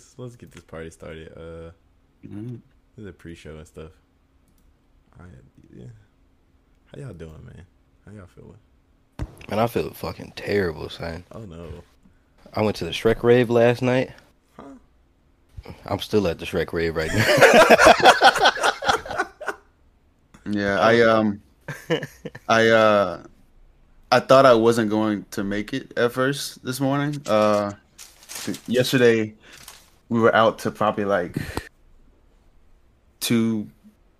let's let's get this party started. Uh, Mm-hmm. this is a pre-show and stuff. I yeah. How y'all doing, man? How y'all feeling? Man, I feel fucking terrible, son. Oh no. I went to the Shrek rave last night. Huh? I'm still at the Shrek rave right now. Yeah, I um, I uh, I thought I wasn't going to make it at first this morning. Uh, yesterday we were out to probably like two,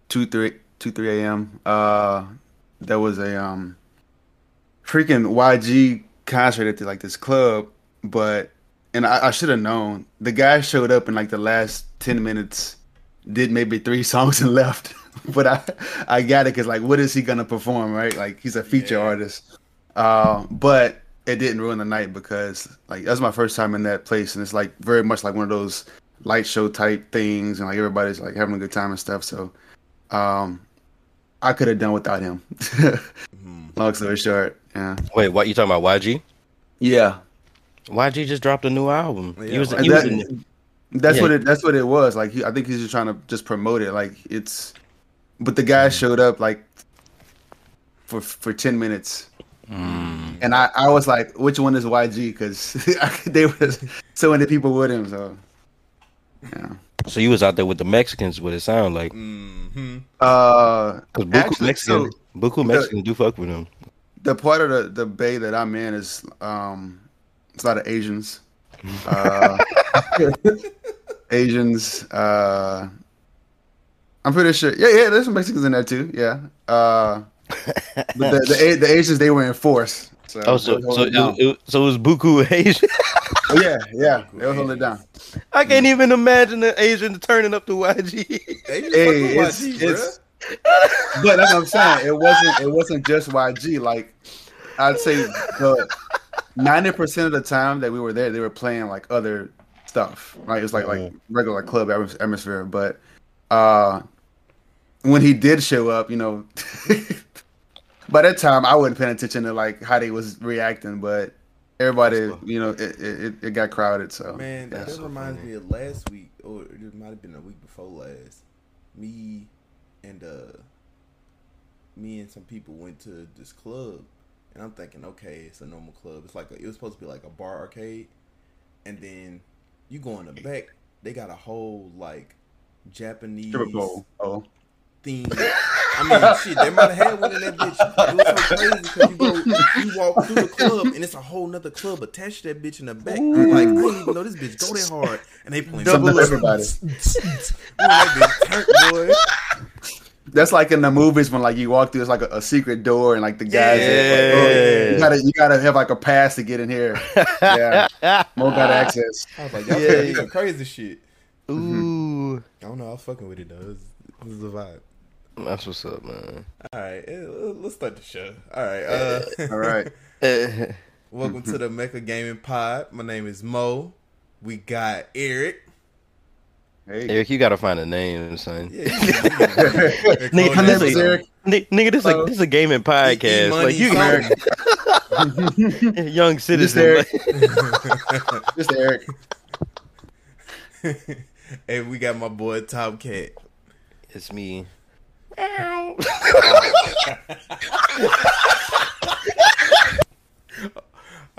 two, three, two, three a.m. Uh, there was a um, freaking YG concert at the, like this club, but and I, I should have known. The guy showed up in like the last ten minutes, did maybe three songs and left. but I I got it because like, what is he gonna perform? Right, like he's a feature Yeah. artist. Uh, but it didn't ruin the night because like that's my first time in that place, and it's like very much like one of those light show type things, and like everybody's like having a good time and stuff. So, um, I could have done without him. Hmm. Long story short, yeah, Wait, what you talking about? YG? yeah. YG just dropped a new album. Yeah, uh, he was, and he was in, That's Yeah. what it. That's what it was. Like he, I think he's just trying to just promote it. Like it's, but the guy hmm. showed up like for for ten minutes, and I I was like, which one is YG? Because they was so many people with him. So yeah. so you was out there with the Mexicans. What it sound like? Mm-hmm. Uh, Because Buku Actually, Mexican, so- Buku Mexicans do fuck with him. the part of the the bay that I'm in is um, it's a lot of Asians. Uh, Asians. Uh, I'm pretty sure. Yeah, yeah. There's some Mexicans in there too. Yeah. Uh, but the, the the Asians they were in force. So, Oh, so so it it, it, so it was Buku Asian. Oh, yeah, yeah. They were holding it down. I can't even imagine the Asian turning up to YG. Hey, Hey, it's, it's but that's what I'm saying. It wasn't it wasn't just YG. Like I'd say the ninety percent of the time that we were there, they were playing like other stuff. Right? It was like like regular club atmosphere. But uh when he did show up, you know by that time I wasn't paying attention to like how they was reacting, but everybody, you know, it it, it got crowded. So Man, yeah. that reminds me of last week, or it might have been a week before last. Me and uh, me and some people went to this club, and I'm thinking, okay, it's a normal club. It's like a, it was supposed to be like a bar arcade, and then you go in the back, they got a whole like Japanese Stripper. Oh. Theme. I mean, shit, they might have had one in that bitch. It was so crazy because you go, you walk through the club and it's a whole nother club attached to that bitch in the back. I'm like, I didn't even know this bitch go that hard, and they playing Double Ooh, everybody. that bitch turned, boy. That's like in the movies when like you walk through, it's like a, a secret door, and like the guys, Yeah. like, oh, you gotta you gotta have like a pass to get in here. Yeah, Mo got access. I was like, y'all Yeah. yeah. crazy shit. Ooh, I don't know. I was fucking with it though. It was, it was the vibe. That's what's up, man. All right, eh, let's start the show. All right. Uh, All right, Eh, Welcome to the Mecha Gaming Pod. My name is Mo. We got Eric. hey, Eric, you gotta find a name, son. Yeah, you can- Eric Nigga, my Conan. name this is Eric. Ni- Nigga, this Hello. like this is a gaming podcast. E-money, Like you, something. young citizen. Eric. like- just Eric. and we got my boy TopKat. it's me. All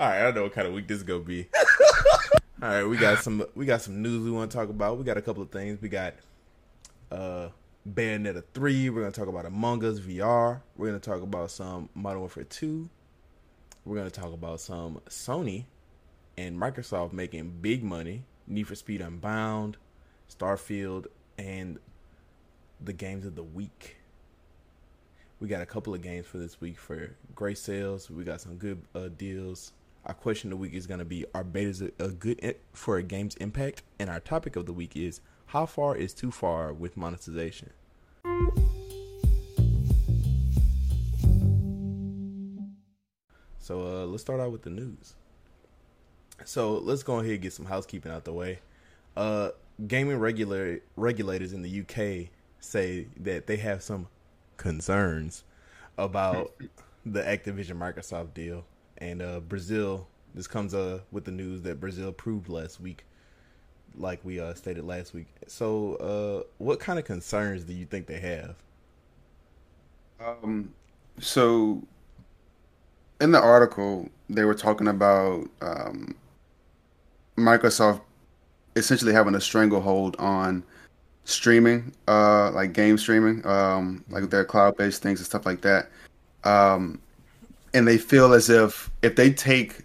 right, I don't know what kind of week this is gonna be. All right, we got some we got some news we want to talk about. We got a couple of things. We got uh Bayonetta three. We're gonna talk about Among Us VR. We're gonna talk about some Modern Warfare two. We're gonna talk about some Sony and Microsoft making big money. Need for Speed Unbound, Starfield, and the games of the week. We got a couple of games for this week for great sales. We got some good uh, deals. Our question of the week is going to be: Are betas a, good i- for a game's impact? And our topic of the week is: How far is too far with monetization? So uh, let's start out with the news. So let's go ahead and get some housekeeping out the way. Uh, gaming regular regulators in the UK say that they have some concerns about the Activision Microsoft deal, and uh, Brazil. This comes uh, with the news that Brazil approved last week like we uh, stated last week. So, uh, what kind of concerns do you think they have? Um, so in the article, they were talking about um, Microsoft essentially having a stranglehold on streaming, uh, like game streaming, um, like their cloud-based things and stuff like that. Um, and they feel as if if they take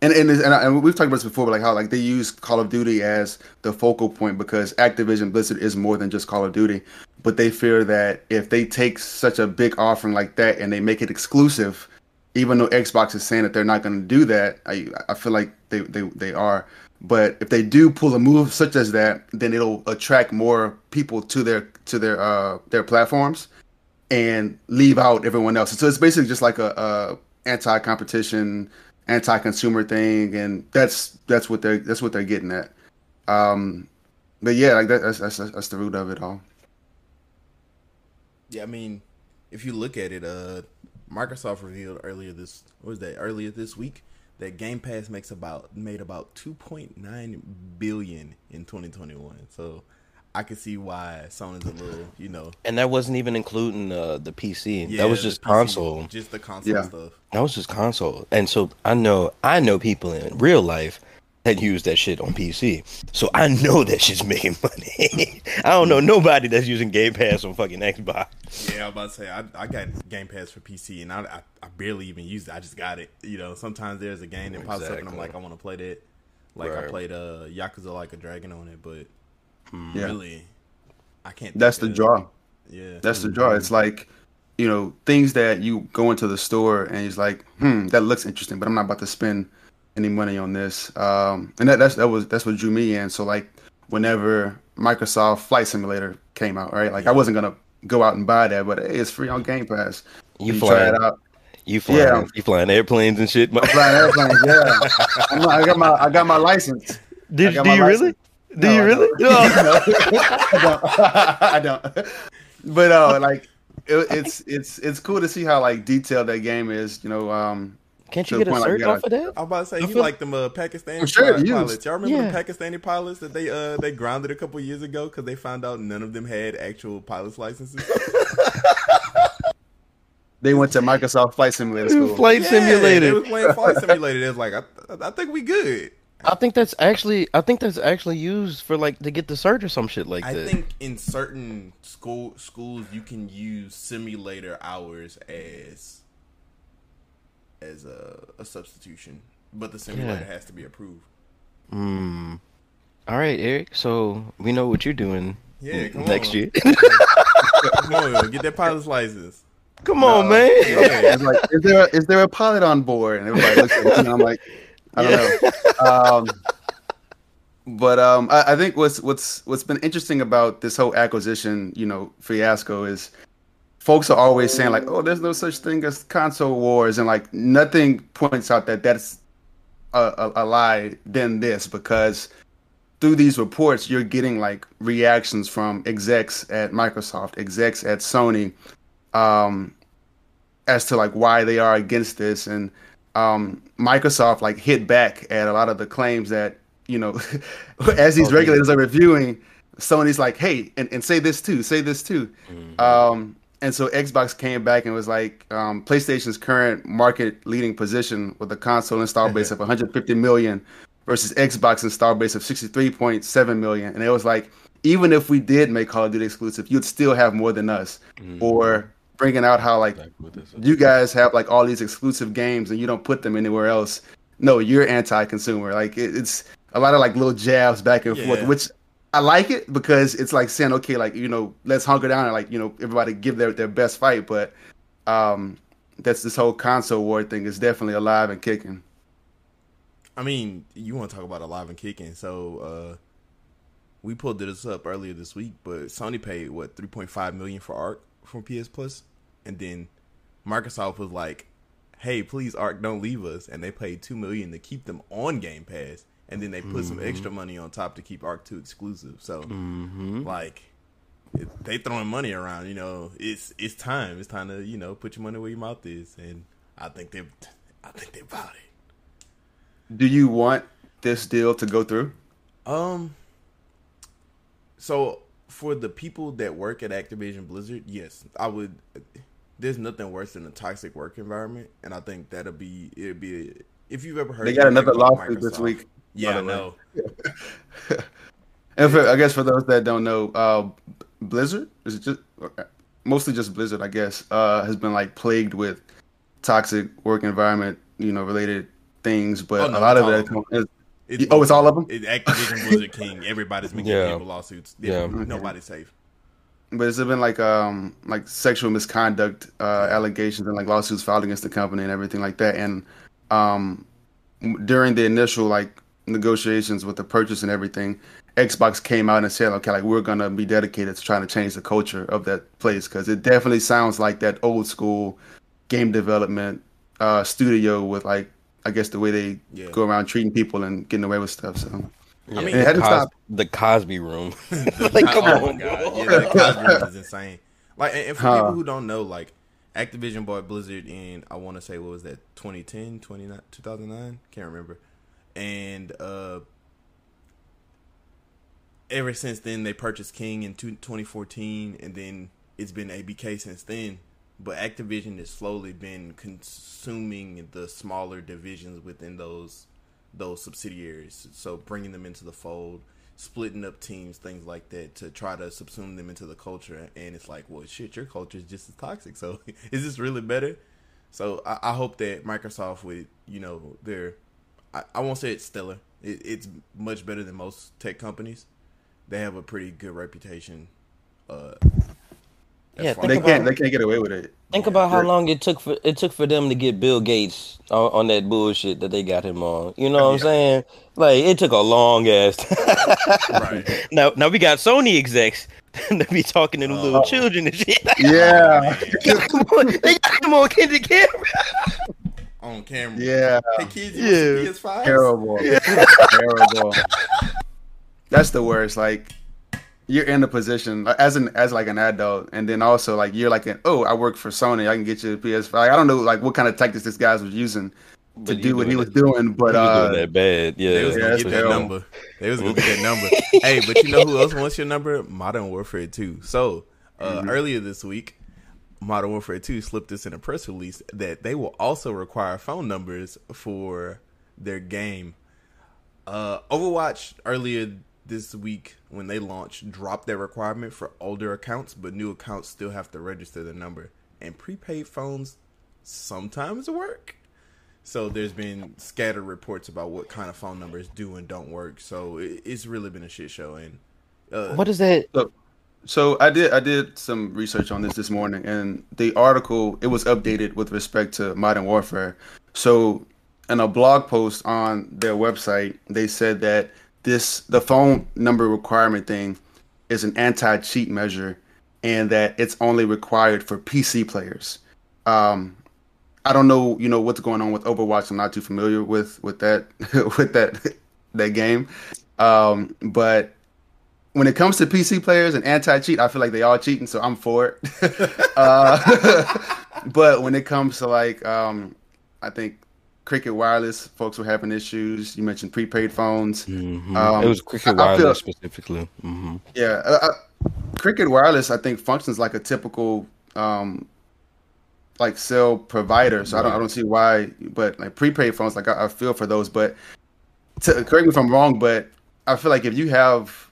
and and, and, and we've talked about this before, but like how like they use Call of Duty as the focal point because Activision Blizzard is more than just Call of Duty. But they fear that if they take such a big offering like that and they make it exclusive, even though Xbox is saying that they're not going to do that, I I feel like they, they they are. But if they do pull a move such as that, then it'll attract more people to their to their uh their platforms and leave out everyone else. So it's basically just like a, a anti-competition anti-consumer thing, and that's that's what they're that's what they're getting at. Um, but yeah, like that, that's, that's that's the root of it all. Yeah, I mean, if you look at it, uh, Microsoft revealed earlier this what was that earlier this week that Game Pass makes about made about two point nine billion in twenty twenty one. So I can see why Sony's a little, you know. And that wasn't even including uh, the PC. Yeah, that was the just PC, console. just the console Yeah. stuff. That was just console. And so I know I know people in real life that use that shit on PC. So I know that shit's making money. I don't know nobody that's using Game Pass on fucking Xbox. Yeah, I was about to say I, I got Game Pass for PC and I, I I barely even use it. I just got it. You know, sometimes there's a game that pops up and I'm like, I want to play that. Like I Right. played uh Yakuza Like a Dragon on it, but Yeah. really, I can't. That's the of- draw. Yeah, That's the draw. It's like, you know, things that you go into the store and it's like, hmm, that looks interesting, but I'm not about to spend any money on this. Um, and that that's that was that's what drew me in. So like, whenever Microsoft Flight Simulator came out, right? Like I wasn't gonna go out and buy that, but hey, it's free on Game Pass. You You try it out. you flying, Yeah. you flying airplanes and shit. I'm Flying airplanes, yeah. I'm not, I got my I got my license. Did, got do my you really? Do No, you I really? don't. No. I don't. I don't. But uh, like, it, it's it's it's cool to see how like detailed that game is. You know, um, Can't you get a point, like, yeah, off of that? I was about to say I you feel- like them uh, Pakistani I'm sure it pilots. Y'all remember Yeah. the Pakistani pilots that they uh they grounded a couple years ago because they found out none of them had actual pilots licenses. they went to Microsoft Flight Simulator school. Flight Yeah, simulator. They was playing flight simulator. They was like, I, I think we good. I think that's actually I think that's actually used for like to get the surge or some shit like I that. I think in certain school schools you can use simulator hours as as a, a substitution, but the simulator Yeah. has to be approved. Hmm. All right, Eric. So we know what you're doing Yeah, come next on. year. Come on, get that pilot's license. Come on, man. Yeah. It's like, is there is there a pilot on board? And everybody looks at me, and I'm like, I don't know. Um, but um, I, I think what's what's what's been interesting about this whole acquisition, you know, fiasco is folks are always saying like, oh, there's no such thing as console wars, and like nothing points out that that's a, a, a lie than this because through these reports you're getting like reactions from execs at Microsoft, execs at Sony, um, as to like why they are against this and um, Microsoft like hit back at a lot of the claims that you know as these Oh, yeah. regulators are reviewing Sony's like hey and, and say this too say this too um, and so Xbox came back and was like um, PlayStation's current market leading position with a console install base of 150 million versus Xbox install base of 63.7 million. And it was like even if we did make Call of Duty exclusive you'd still have more than us. Or bringing out how like you guys have like all these exclusive games and you don't put them anywhere else. No, you're anti-consumer. Like it, it's a lot of like little jabs back and forth, which I like it because it's like saying, okay, like you know, let's hunker down and like you know, everybody give their their best fight. But um, that's this whole console war thing is definitely alive and kicking. I mean, you want to talk about alive and kicking? So uh we pulled this up earlier this week, but Sony paid what three point five million for ARK from PS Plus, and then Microsoft was like, "Hey, please, ARK, don't leave us," and they paid two million to keep them on Game Pass, and then they put some extra money on top to keep ARK Two exclusive. So, like. it- They throwing money around, you know. It's it's time. It's time to you know put your money where your mouth is, and I think they, I think they about it. Do you want this deal to go through? Um, So for the people that work at Activision Blizzard, yes, I would. There's nothing worse than a toxic work environment, and I think that'll be it'll be if you've ever heard. They got another lawsuit this week. Yeah, I the way. know. And for, I guess for those that don't know, uh, Blizzard is it just mostly just Blizzard. I guess uh, has been like plagued with toxic work environment, you know, related things. But Oh, no, a lot of all it is It's Oh, it's all of 'em? It's Activision Blizzard King. Everybody's making Yeah. people lawsuits. Yeah, Yeah. nobody's safe. but it's been like um like sexual misconduct uh, allegations and like lawsuits filed against the company and everything like that. And um during the initial like negotiations with the purchase and everything, Xbox came out and said, okay, like we're gonna be dedicated to trying to change the culture of that place because it definitely sounds like that old school game development uh studio with like I guess the way they Yeah. go around treating people and getting away with stuff. So Yeah, I mean, it had to Cos- stop. the Cosby Room. like, come oh on, my god, yeah, the Cosby Room is insane. Like, and, and for Huh. people who don't know, like, Activision bought Blizzard in I want to say what was that 2010, 29, 2009? Can't remember. And uh ever since then, they purchased King in two- 2014, and then it's been ABK since then. But Activision has slowly been consuming the smaller divisions within those those subsidiaries. So bringing them into the fold, splitting up teams, things like that, to try to subsume them into the culture. And it's like, well, shit, your culture is just as toxic. So is this really better? So I, I hope that Microsoft would, you know, their I, I won't say it's stellar. It, it's much better than most tech companies. They have a pretty good reputation. Uh, Yeah, they as- can't they can't get away with it. Think about how long it took for it took for them to get Bill Gates on, on that bullshit that they got him on. You know what I'm saying? Like it took a long ass time. Right. Now now we got Sony execs to be talking to the little Oh. children and shit. Yeah, They got him on- they got him on candid camera. On camera. yeah. Hey kids, Yeah. you want some PS5? terrible, terrible. That's the worst. Like you're in a position as an as like an adult, and then also like you're like an oh I work for Sony, I can get you a PS5. I don't know like what kind of tactics this guy was using to But do what he was it- doing, but He was uh, doing that bad. Yeah. They was Yeah, gonna that's get that terrible. number. They was gonna get that number. hey, but you know who else wants your number? Modern Warfare 2. So uh, Mm-hmm. earlier this week, Modern Warfare 2 slipped this in a press release that they will also require phone numbers for their game. Uh, Overwatch earlier this week when they launched dropped that requirement for older accounts, but new accounts still have to register the number. And prepaid phones sometimes work. So there's been scattered reports about what kind of phone numbers do and don't work. So it, it's really been a shit show. And uh, What is that? So I did I did some research on this this morning, and the article it was updated with respect to Modern Warfare. So in a blog post on their website, they said that this the phone number requirement thing is an anti-cheat measure, and that it's only required for PC players. Um, I don't know, you know, what's going on with Overwatch. I'm not too familiar with with that with that that game, um, but when it comes to PC players and anti-cheat, I feel like they all cheating, so I'm for it. uh, but when it comes to like, um, I think Cricket Wireless folks were having issues. You mentioned prepaid phones. Mhm. Um, it was Cricket I feel- Wireless specifically. hmm Yeah, uh, uh, Cricket Wireless, I think, functions like a typical um, like cell provider. So I don't, I don't see why. But like prepaid phones, like I, I feel for those. But to, correct me if I'm wrong, but I feel like if you have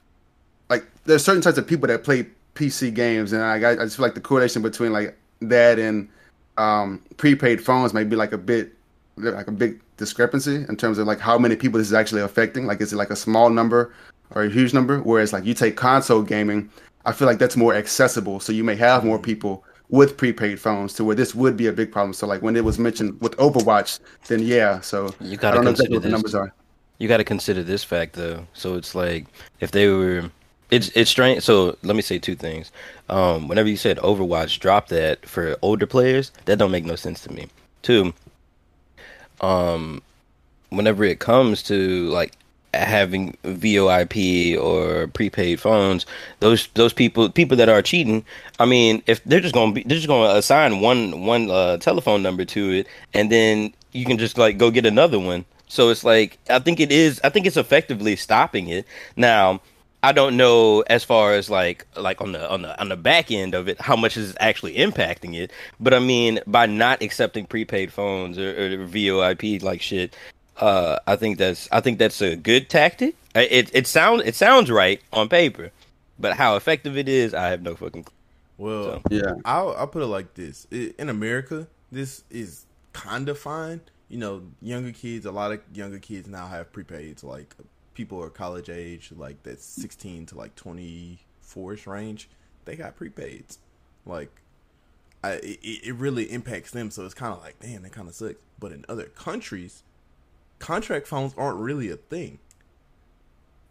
there's certain types of people that play PC games, and I, I just feel like the correlation between like that and um, prepaid phones might be like a bit like a big discrepancy in terms of like how many people this is actually affecting. Like, is it like a small number or a huge number? Whereas like you take console gaming, I feel like that's more accessible. So you may have more people with prepaid phones to where this would be a big problem. So like when it was mentioned with Overwatch, then yeah. So You gotta don't know consider exactly what the numbers are. You got to consider this fact though. So it's like if they were, it's it's strange. So let me say two things. Um, whenever you said Overwatch drop that for older players, that don't make no sense to me. Two, um, whenever it comes to like having VoIP or prepaid phones, those those people people that are cheating, I mean, if they're just gonna be they're just gonna assign one one uh, telephone number to it, and then you can just like go get another one. So it's like I think it is I think it's effectively stopping it. Now, I don't know as far as like like on the on the on the back end of it how much is actually impacting it. But I mean, by not accepting prepaid phones or, or VoIP like shit, uh, I think that's I think that's a good tactic. It it sounds it sounds right on paper, but how effective it is, I have no fucking. clue. Well, So. Yeah. I'll I'll put it like this: in America, this is kind of fine. You know, younger kids, a lot of younger kids now have prepaids. Like people are college age, like that's sixteen to like twenty four ish range. They got prepaids. Like, I it, it really impacts them. So it's kind of like, damn, that kind of sucks. But in other countries, contract phones aren't really a thing.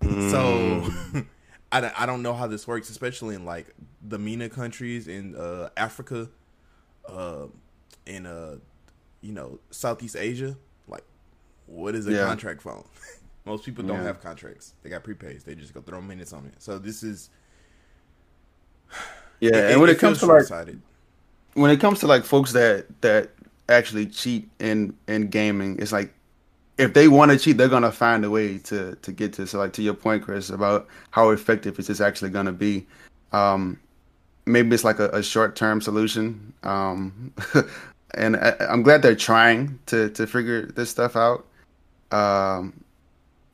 So I, don't- I don't know how this works, especially in like the MENA countries in uh, Africa, uh, in uh, you know Southeast Asia. Like, what is a Yeah. contract phone? Most people don't Yeah. have contracts; they got prepaids. They just go throw minutes on it. So this is Yeah, and when it, comes to like when it comes to like folks that that actually cheat in in gaming, it's like if they want to cheat, they're gonna find a way to to get to. So like to your point, Chris, about how effective is this actually gonna be? Um, maybe it's like a, a short term solution. Um, and I, I'm glad they're trying to to figure this stuff out. Um,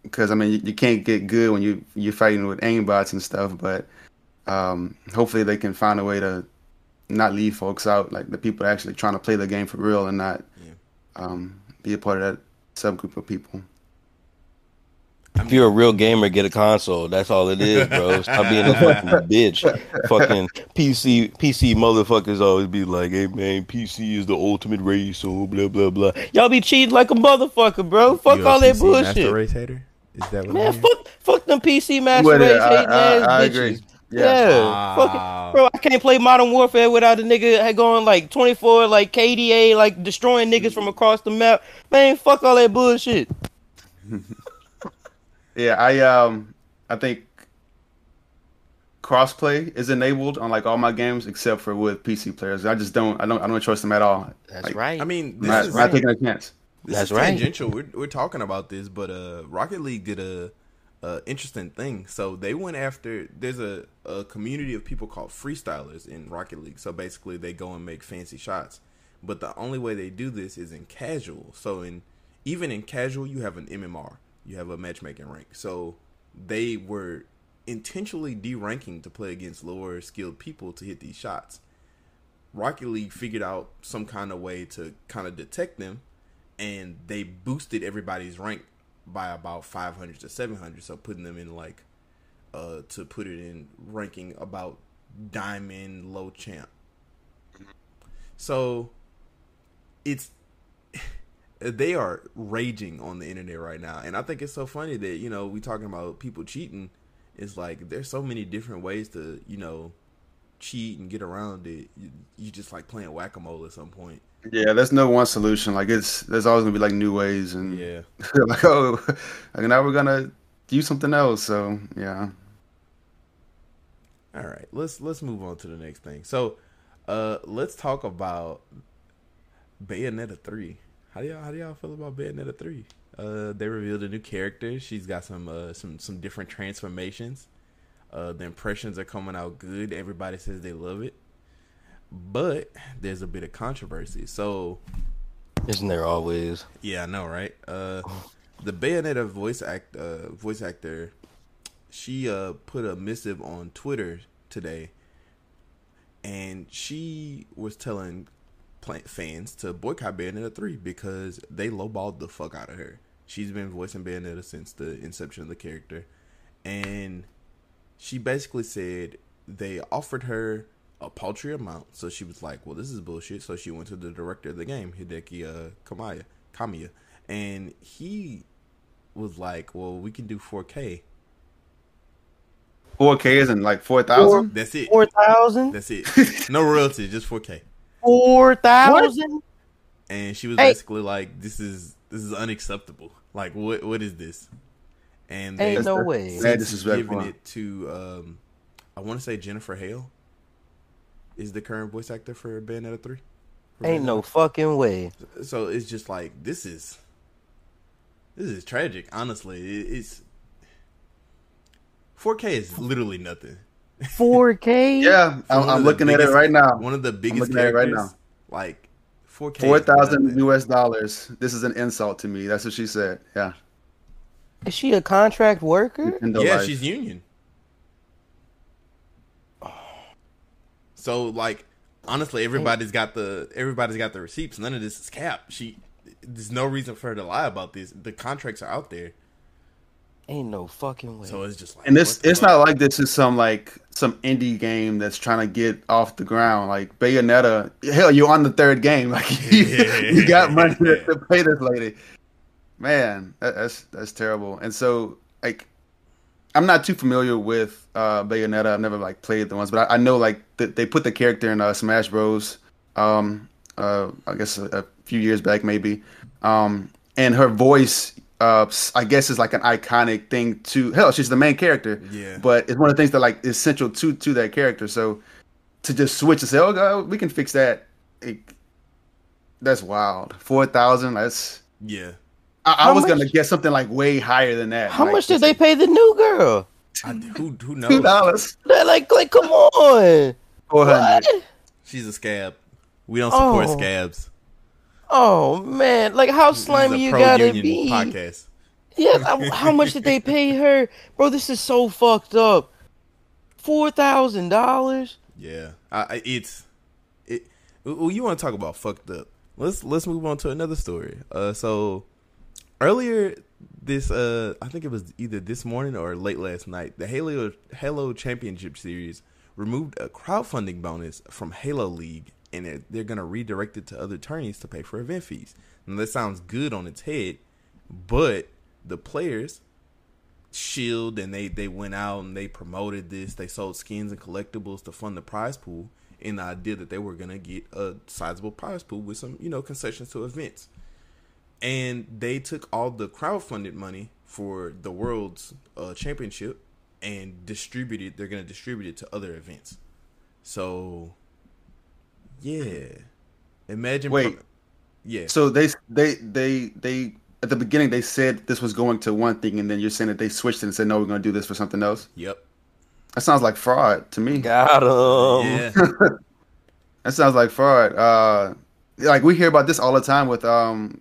because I mean you, you can't get good when you you're fighting with aimbots and stuff, but um, hopefully they can find a way to not leave folks out, like the people actually trying to play the game for real and not Yeah. um, be a part of that subgroup of people. If you're a real gamer, get a console. That's all it is, bro. Stop being a fucking bitch. Fucking PC PC motherfuckers always be like, "Hey man, PC is the ultimate race." So blah blah blah. Y'all be cheating like a motherfucker, bro. Fuck You a all that PC Master bullshit, race hater? Is that what man. it is? Fuck fuck them PC master But, race I- hating I- ass I bitches. agree. Yeah, Yeah. fuck it. Bro. I can't play Modern Warfare without a nigga going like 24, like KDA, like destroying niggas from across the map. Man, fuck all that bullshit. Yeah, I um I think crossplay is enabled on like all my games except for with PC players. I just don't I don't I don't trust them at all. That's Like, right. I mean, this Not, is not taking a chance. This That's right. tangential. We're we're talking about this, but uh, Rocket League did a, a interesting thing. So they went after. There's a, a community of people called freestylers in Rocket League. So basically, they go and make fancy shots. But the only way they do this is in casual. So in even in casual, you have an MMR. You have a matchmaking rank. So they were intentionally deranking to play against lower skilled people to hit these shots. Rocket League figured out some kind of way to kind of detect them, and they boosted everybody's rank by about 500 to 700. So putting them in like, uh, to put it in ranking about diamond low champ. So it's they are raging on the internet right now, and I think it's so funny that you know we talking about people cheating. It's like there's so many different ways to you know cheat and get around it. You, you just like playing whack a mole at some point. Yeah, there's no one solution. Like it's there's always gonna be like new ways and Yeah. like oh like now we're gonna do something else. So yeah. All right, let's let's move on to the next thing. So, uh, let's talk about Bayonetta three. How do y'all how do y'all feel about Bayonetta three? Uh, they revealed a new character. She's got some uh some some different transformations. Uh, the impressions are coming out good. Everybody says they love it, but there's a bit of controversy. So Isn't there always? yeah, I know, right? Uh, the Bayonetta voice act uh, voice actor, she uh put a missive on Twitter today, and she was telling plant fans to boycott Bayonetta three because they lowballed the fuck out of her. She's been voicing Bayonetta since the inception of the character, and she basically said they offered her a paltry amount. So she was like, "Well, this is bullshit." So she went to the director of the game, Hideki uh, Kamiya, Kamiya, and he was like, "Well, we can do 4K. 4K isn't like four thousand. That's it. Four thousand? That's it. No royalties, just 4K." Four thousand? And she was Hey. basically like, "This is this is unacceptable. Like, what what is this?" And they Ain't no way. Mad since disrespectful. giving it to um, I want to say Jennifer Hale is the current voice actor for Bayonetta three. For Ain't no fucking way. So it's just like this is this is tragic. Honestly, it's 4K is literally nothing. 4K. Yeah, I'm, I'm of the looking at it right now. One of the biggest looking at it right now. Like 4K. is Four thousand nothing. U.S. dollars. This is an insult to me. That's what she said. Yeah. Is she a contract worker? Nintendo Yeah, Life. she's union. So like honestly, oh. everybody's got the everybody's got the receipts. None of this is cap. She there's no reason for her to lie about this. The contracts are out there. Ain't no fucking way. So it's just like And this, it's fuck? not like this is some like some indie game that's trying to get off the ground. Like Bayonetta, hell, you're on the third game. Like you, you got money to, to pay this lady. Man, that, that's that's terrible. And so like, I'm not too familiar with uh, Bayonetta. I've never like played the ones, but I, I know like that they put the character in uh, Smash Bros. Um, uh, I guess a, a few years back maybe. Um, and her voice, uh, I guess is like an iconic thing to hell. She's the main character. Yeah. But it's one of the things that like is central to to that character. So to just switch and say, "Oh God, we can fix that," it, that's wild. Four thousand. That's Yeah. I, I was much- gonna get something like way higher than that. How like, much did they pay the new girl? I, who who Two knows? dollars. They're like, like, come on. Four hundred. What? She's a scab. We don't support Oh. scabs. Oh man, like how This is slimy a you gotta be? podcast. Yeah, how much did they pay her, bro? This is so fucked up. Four thousand dollars. Yeah, I, I- it's it. Well, you want to talk about fucked up? Let's let's move on to another story. Uh, so earlier this, uh, I think it was either this morning or late last night. The Halo Halo Championship Series removed a crowdfunding bonus from Halo League, and it, they're gonna redirect it to other tourneys to pay for event fees. Now that sounds good on its head, but the players Shield and they they went out and they promoted this. They sold skins and collectibles to fund the prize pool, in the idea that they were gonna get a sizable prize pool with some you know concessions to events. And they took all the crowdfunded money for the world's uh, championship and distributed. They're gonna distribute it to other events. So, yeah, imagine. Wait. yeah. So they they they they at the beginning they said this was going to one thing, and then you're saying that they switched it and said no, we're going to do this for something else. Yep. That sounds like fraud to me. Got him. Yeah. That sounds like fraud. Uh, like we hear about this all the time with um,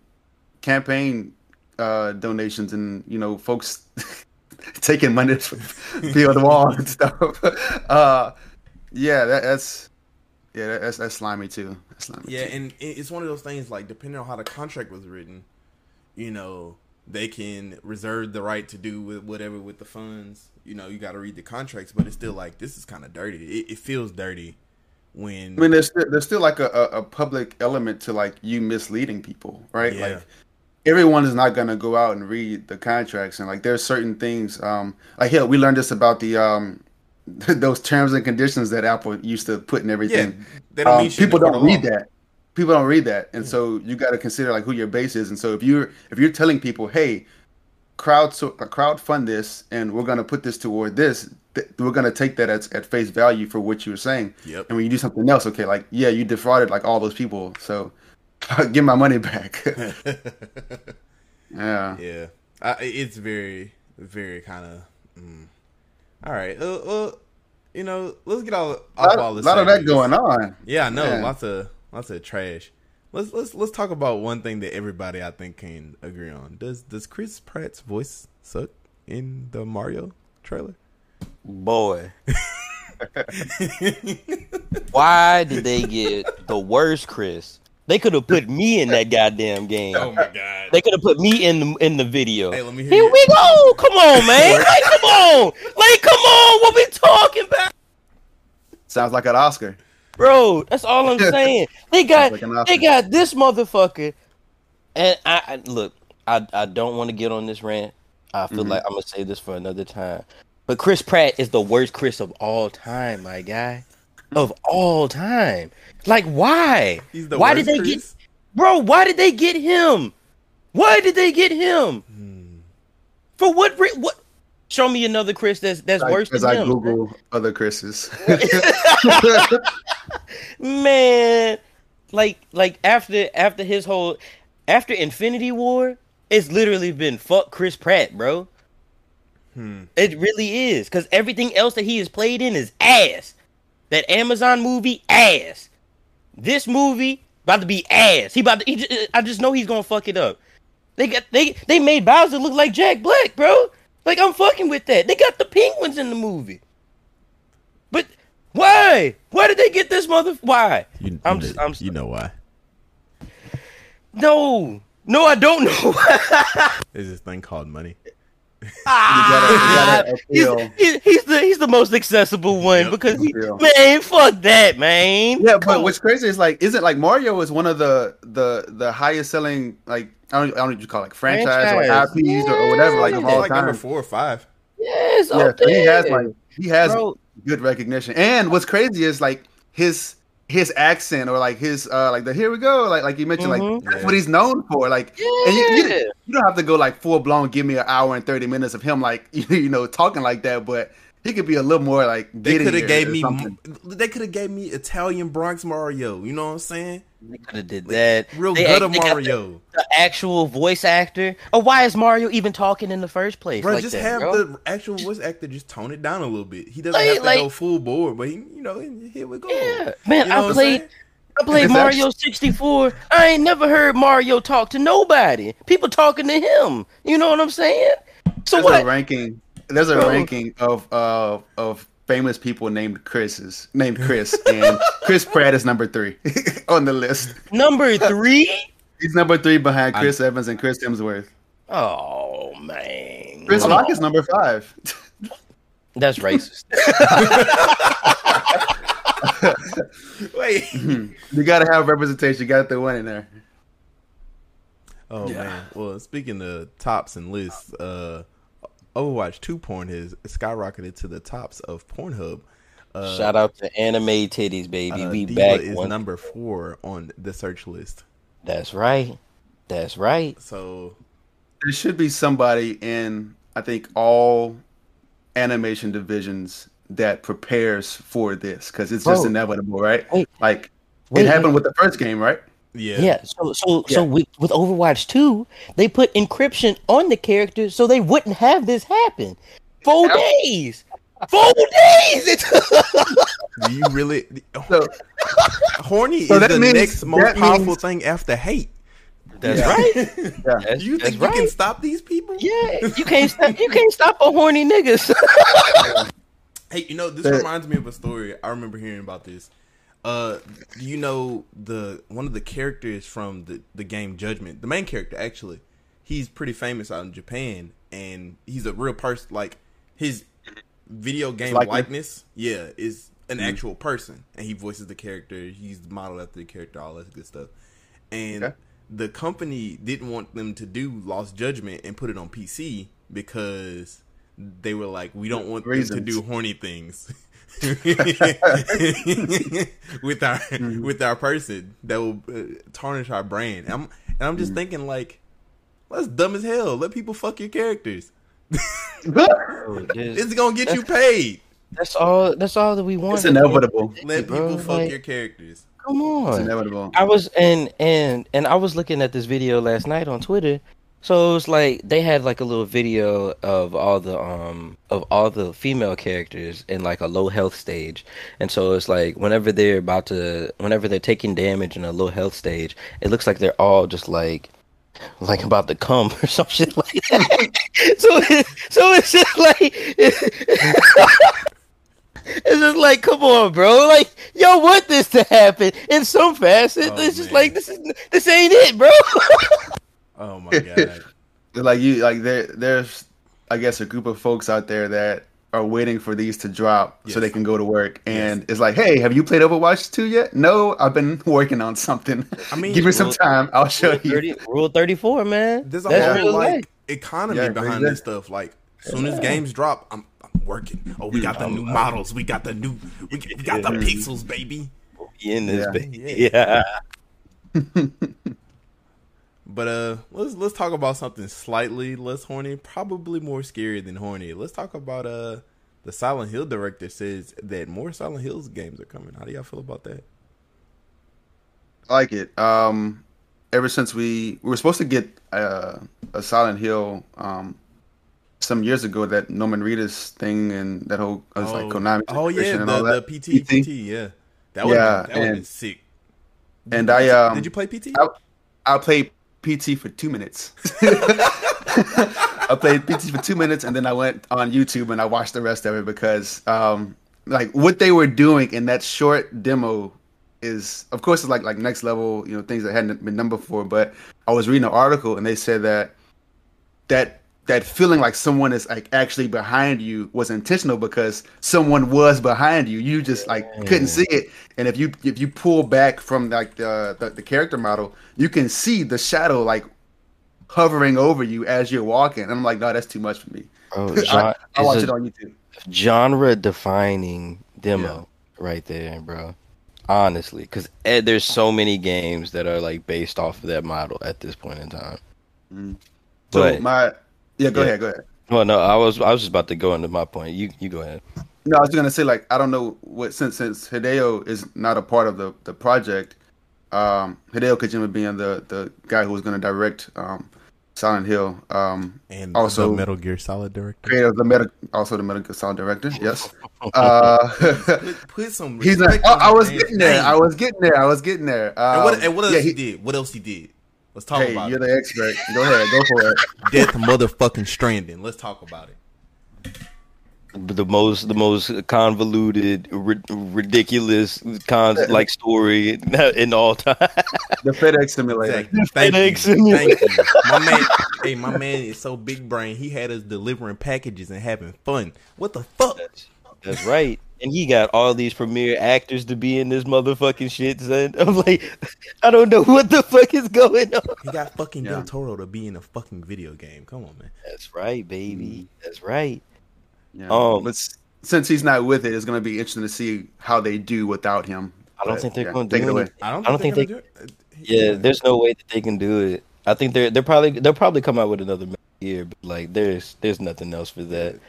campaign uh, donations and you know folks taking money to build the wall and stuff. Uh, yeah, that, that's yeah, that, that's that's slimy too. That's slimy Yeah, too. and it's one of those things like depending on how the contract was written, you know, they can reserve the right to do with whatever with the funds. You know, you got to read the contracts, but it's still like this is kind of dirty. It, it feels dirty when I mean, there's still, there's still like a, a, a public element to like you misleading people, right? Yeah. Like everyone is not gonna go out and read the contracts, and like there's certain things. Um, like hell, we learned this about the um, those terms and conditions that Apple used to put in yeah, everything. they don't Um, mean people don't read that. People don't read that, and so you got to consider like who your base is. And so if you're if you're telling people, hey, crowd so, crowd fund this, and we're gonna put this toward this, th- we're gonna take that at, at face value for what you were saying. Yep. And when you do something else, okay, like yeah, you defrauded like all those people, so give my money back. yeah. Yeah, I, it's very, very kind of. Mm. All right, uh, uh, you know, let's get all A off lot, all this. lot of that going on. Yeah, I know. Man. Lots of lots of trash. Let's let's let's talk about one thing that everybody I think can agree on. Does does Chris Pratt's voice suck in the Mario trailer? Boy. Why did they get the worst Chris? They could have put me in that goddamn game. oh my god! They could have put me in the in the video. Hey, let me hear Here you. we go. Come on, man. Like, come on. Like, come on. What we talking about? Sounds like an Oscar. Bro, that's all I'm saying. They got Like they got this motherfucker. And I, I look, I I don't want to get on this rant. I feel Mm-hmm. like I'm gonna say this for another time. But Chris Pratt is the worst Chris of all time, my guy. Of all time. Like why? He's the why worst did they Chris? get Bro, why did they get him? Why did they get him? Hmm. For what re- what Show me another Chris that's that's Like, worse as than I him. Google other Chris's. man like like after after his whole after infinity war it's literally been fuck chris pratt bro Hmm. It really is because everything else that he has played in is ass. That Amazon movie, ass. This movie about to be ass. He about to. He, ju- I just know he's gonna fuck it up. They got they they made Bowser look like Jack Black, bro. Like I'm fucking with that. They got the penguins in the movie. But why? Why did they get this mother? Why? You, I'm just- I'm you know why? No, no, I don't know. There's this thing called money. Ah! gotta- you gotta he's, he's, he's the he's the most accessible one Yep. because he, Appeal. man, fuck that, man. Yeah, Come but on. what's crazy is like, isn't like Mario is one of the the the highest selling like I don't I don't know what you call it, like franchise, or Franchise. IPs or, or whatever like of all like number time. four or five. yes, Yeah, up so he has like he has Bro. good recognition. And what's crazy is like his his accent or like his uh like the here we go like like you mentioned Mhm. like that's Yeah. what he's known for like yeah. and you, you, you don't have to go like full blown give me an hour and 30 minutes of him like you know talking like that but he could be a little more like They could have gave me. something. They could have gave me Italian Bronx Mario. You know what I'm saying? They could have did that. Real They good act- of Mario. The, the actual voice actor. Or why is Mario even talking in the first place? Bro, like just that, have bro? the actual voice actor just tone it down a little bit. He doesn't Like- have to like- go full bore, but he, you know, here we go. Yeah, man, You know I played. I played Mario 64. I ain't never heard Mario talk to nobody. People talking to him. You know what I'm saying? So there's what? a ranking there's a Bro. ranking of uh of famous people named Chris's named Chris and Chris Pratt is number three on the list Number three? he's number three behind I- Chris Evans and Chris Hemsworth Oh man. Chris Rock on. is number five That's racist. Wait. you gotta have representation you got the one in there Oh Yeah. man. Well, speaking of tops and lists, uh, Overwatch 2 porn has skyrocketed to the tops of Pornhub. Uh, Shout out to anime titties, baby. uh, we D.Va back. is One. number four on the search list. That's right. That's right. So there should be somebody in I think all animation divisions that prepares for this because it's just Bro. inevitable, right? Wait. Like Wait, it happened with the first game, right? Yeah, Yeah. So so Yeah. so with, with Overwatch 2, they put encryption on the characters so they wouldn't have this happen. Four Yeah. days. Four days. It Do you really? So Horny So is that the means- next most that powerful means- thing after hate. That's Yeah. right. yeah. That's, you think you right. can stop these people? Yeah, you can't stop. You can't stop a horny niggas. Hey, you know, this That- reminds me of a story. I remember hearing about this. Uh, you know the one of the characters from the the game Judgment, the main character actually, he's pretty famous out in Japan, and he's a real person. Like his video game likeness? likeness, yeah, is an Mm-hmm. actual person, and he voices the character. He's modeled after the character, all that good stuff. And Okay. the company didn't want them to do Lost Judgment and put it on PC because they were like, we don't want them to do horny things with our Mm-hmm. with our person that will uh, tarnish our brand. And I'm and I'm just thinking like, that's dumb as hell. Let people fuck your characters. There's- It's gonna get you paid. that's all. That's all that we want. it's inevitable. Let Bro, people fuck like- your characters. Come on. It's inevitable. I was and and and I was looking at this video last night on Twitter. So it was like they had like a little video of all the um of all the female characters in like a low health stage. And so it's like whenever they're about to whenever they're taking damage in a low health stage, it looks like they're all just like like about to come or some shit like that. so it, so it's just like It's just like, come on, bro. Like, yo, want this to happen in some facet. Oh, it's just man. like this is this ain't it, bro. Oh my god. like you like there there's I guess a group of folks out there that are waiting for these to drop Yes. so they can go to work and it's like, hey, have you played Overwatch 2 yet? No, I've been working on something. I mean, give me some time, I'll show Rule, you. rule 34, man. There's a That's whole real like life. economy Yeah, behind exactly. this stuff. Like, as soon as games drop, I'm, I'm working. Oh, we got the new models. We got the new. We, we got the pixels, baby. in this Yeah. baby. Yeah. But uh, let's let's talk about something slightly less horny, probably more scary than horny. Let's talk about uh, the Silent Hill director says that more Silent Hills games are coming. How do y'all feel about that? I like it. Um, ever since we we were supposed to get uh, a Silent Hill um, some years ago that Norman Reedus thing and that whole it was like Konami. Oh yeah, the, the that. PT, PT, yeah. That would Yeah, that would sick. and I um Did you play PT? I, I played PT for two minutes. I played PT for two minutes, and then I went on YouTube and I watched the rest of it because, um, like what they were doing in that short demo is, of course, it's like like next level, you know, things that hadn't been done before. But I was reading an article and they said that that that feeling like someone is like actually behind you was intentional because someone was behind you. You just like couldn't see it, and if you if you pull back from like the, the the character model, you can see the shadow like hovering over you as you're walking. And I'm like, no, that's too much for me. Bro, I, I watch it on YouTube. Genre defining demo right there, bro. Honestly, because there's so many games that are like based off of that model at this point in time. Mm. So But my yeah, go Yeah. ahead, go ahead. well, no, I was I was just about to go into my point. You you go ahead. No, I was gonna say like I don't know what since since Hideo is not a part of the the project. Um, Hideo Kojima being the the guy who was gonna direct um, Silent Hill. Um, and also- the Metal Gear Solid director. creator of the Metal, also the Metal Gear Solid director. Yes. Uh, Put, put some. he's like, oh, I was getting there. I was getting there. I was getting there. Um, and what, and what else yeah, he, he- did? What else he did? Let's talk Hey, about you're it. the expert. Go ahead. Go for it. Death motherfucking stranding. Let's talk about it. the most the most convoluted, ri- ridiculous con like story in all time. The FedEx simulator. Exactly. Thank you. FedEx simulator. Thank you. My man, hey, my man is so big brain. He had us delivering packages and having fun. What the fuck? That's right. And he got all these premier actors to be in this motherfucking shit. Son. I'm like, I don't know what the fuck is going on. He got fucking Yeah. Del Toro to be in a fucking video game. Come on, man. That's right, baby. That's right. Yeah. Um, but since he's not with it, it's going to be interesting to see how they do without him. I don't But, think they're yeah, going to take do it away. I don't. I don't think, think they're gonna do it. Yeah, there's no way that they can do it. I think they're they're probably they'll probably come out with another year, but like there's there's nothing else for that.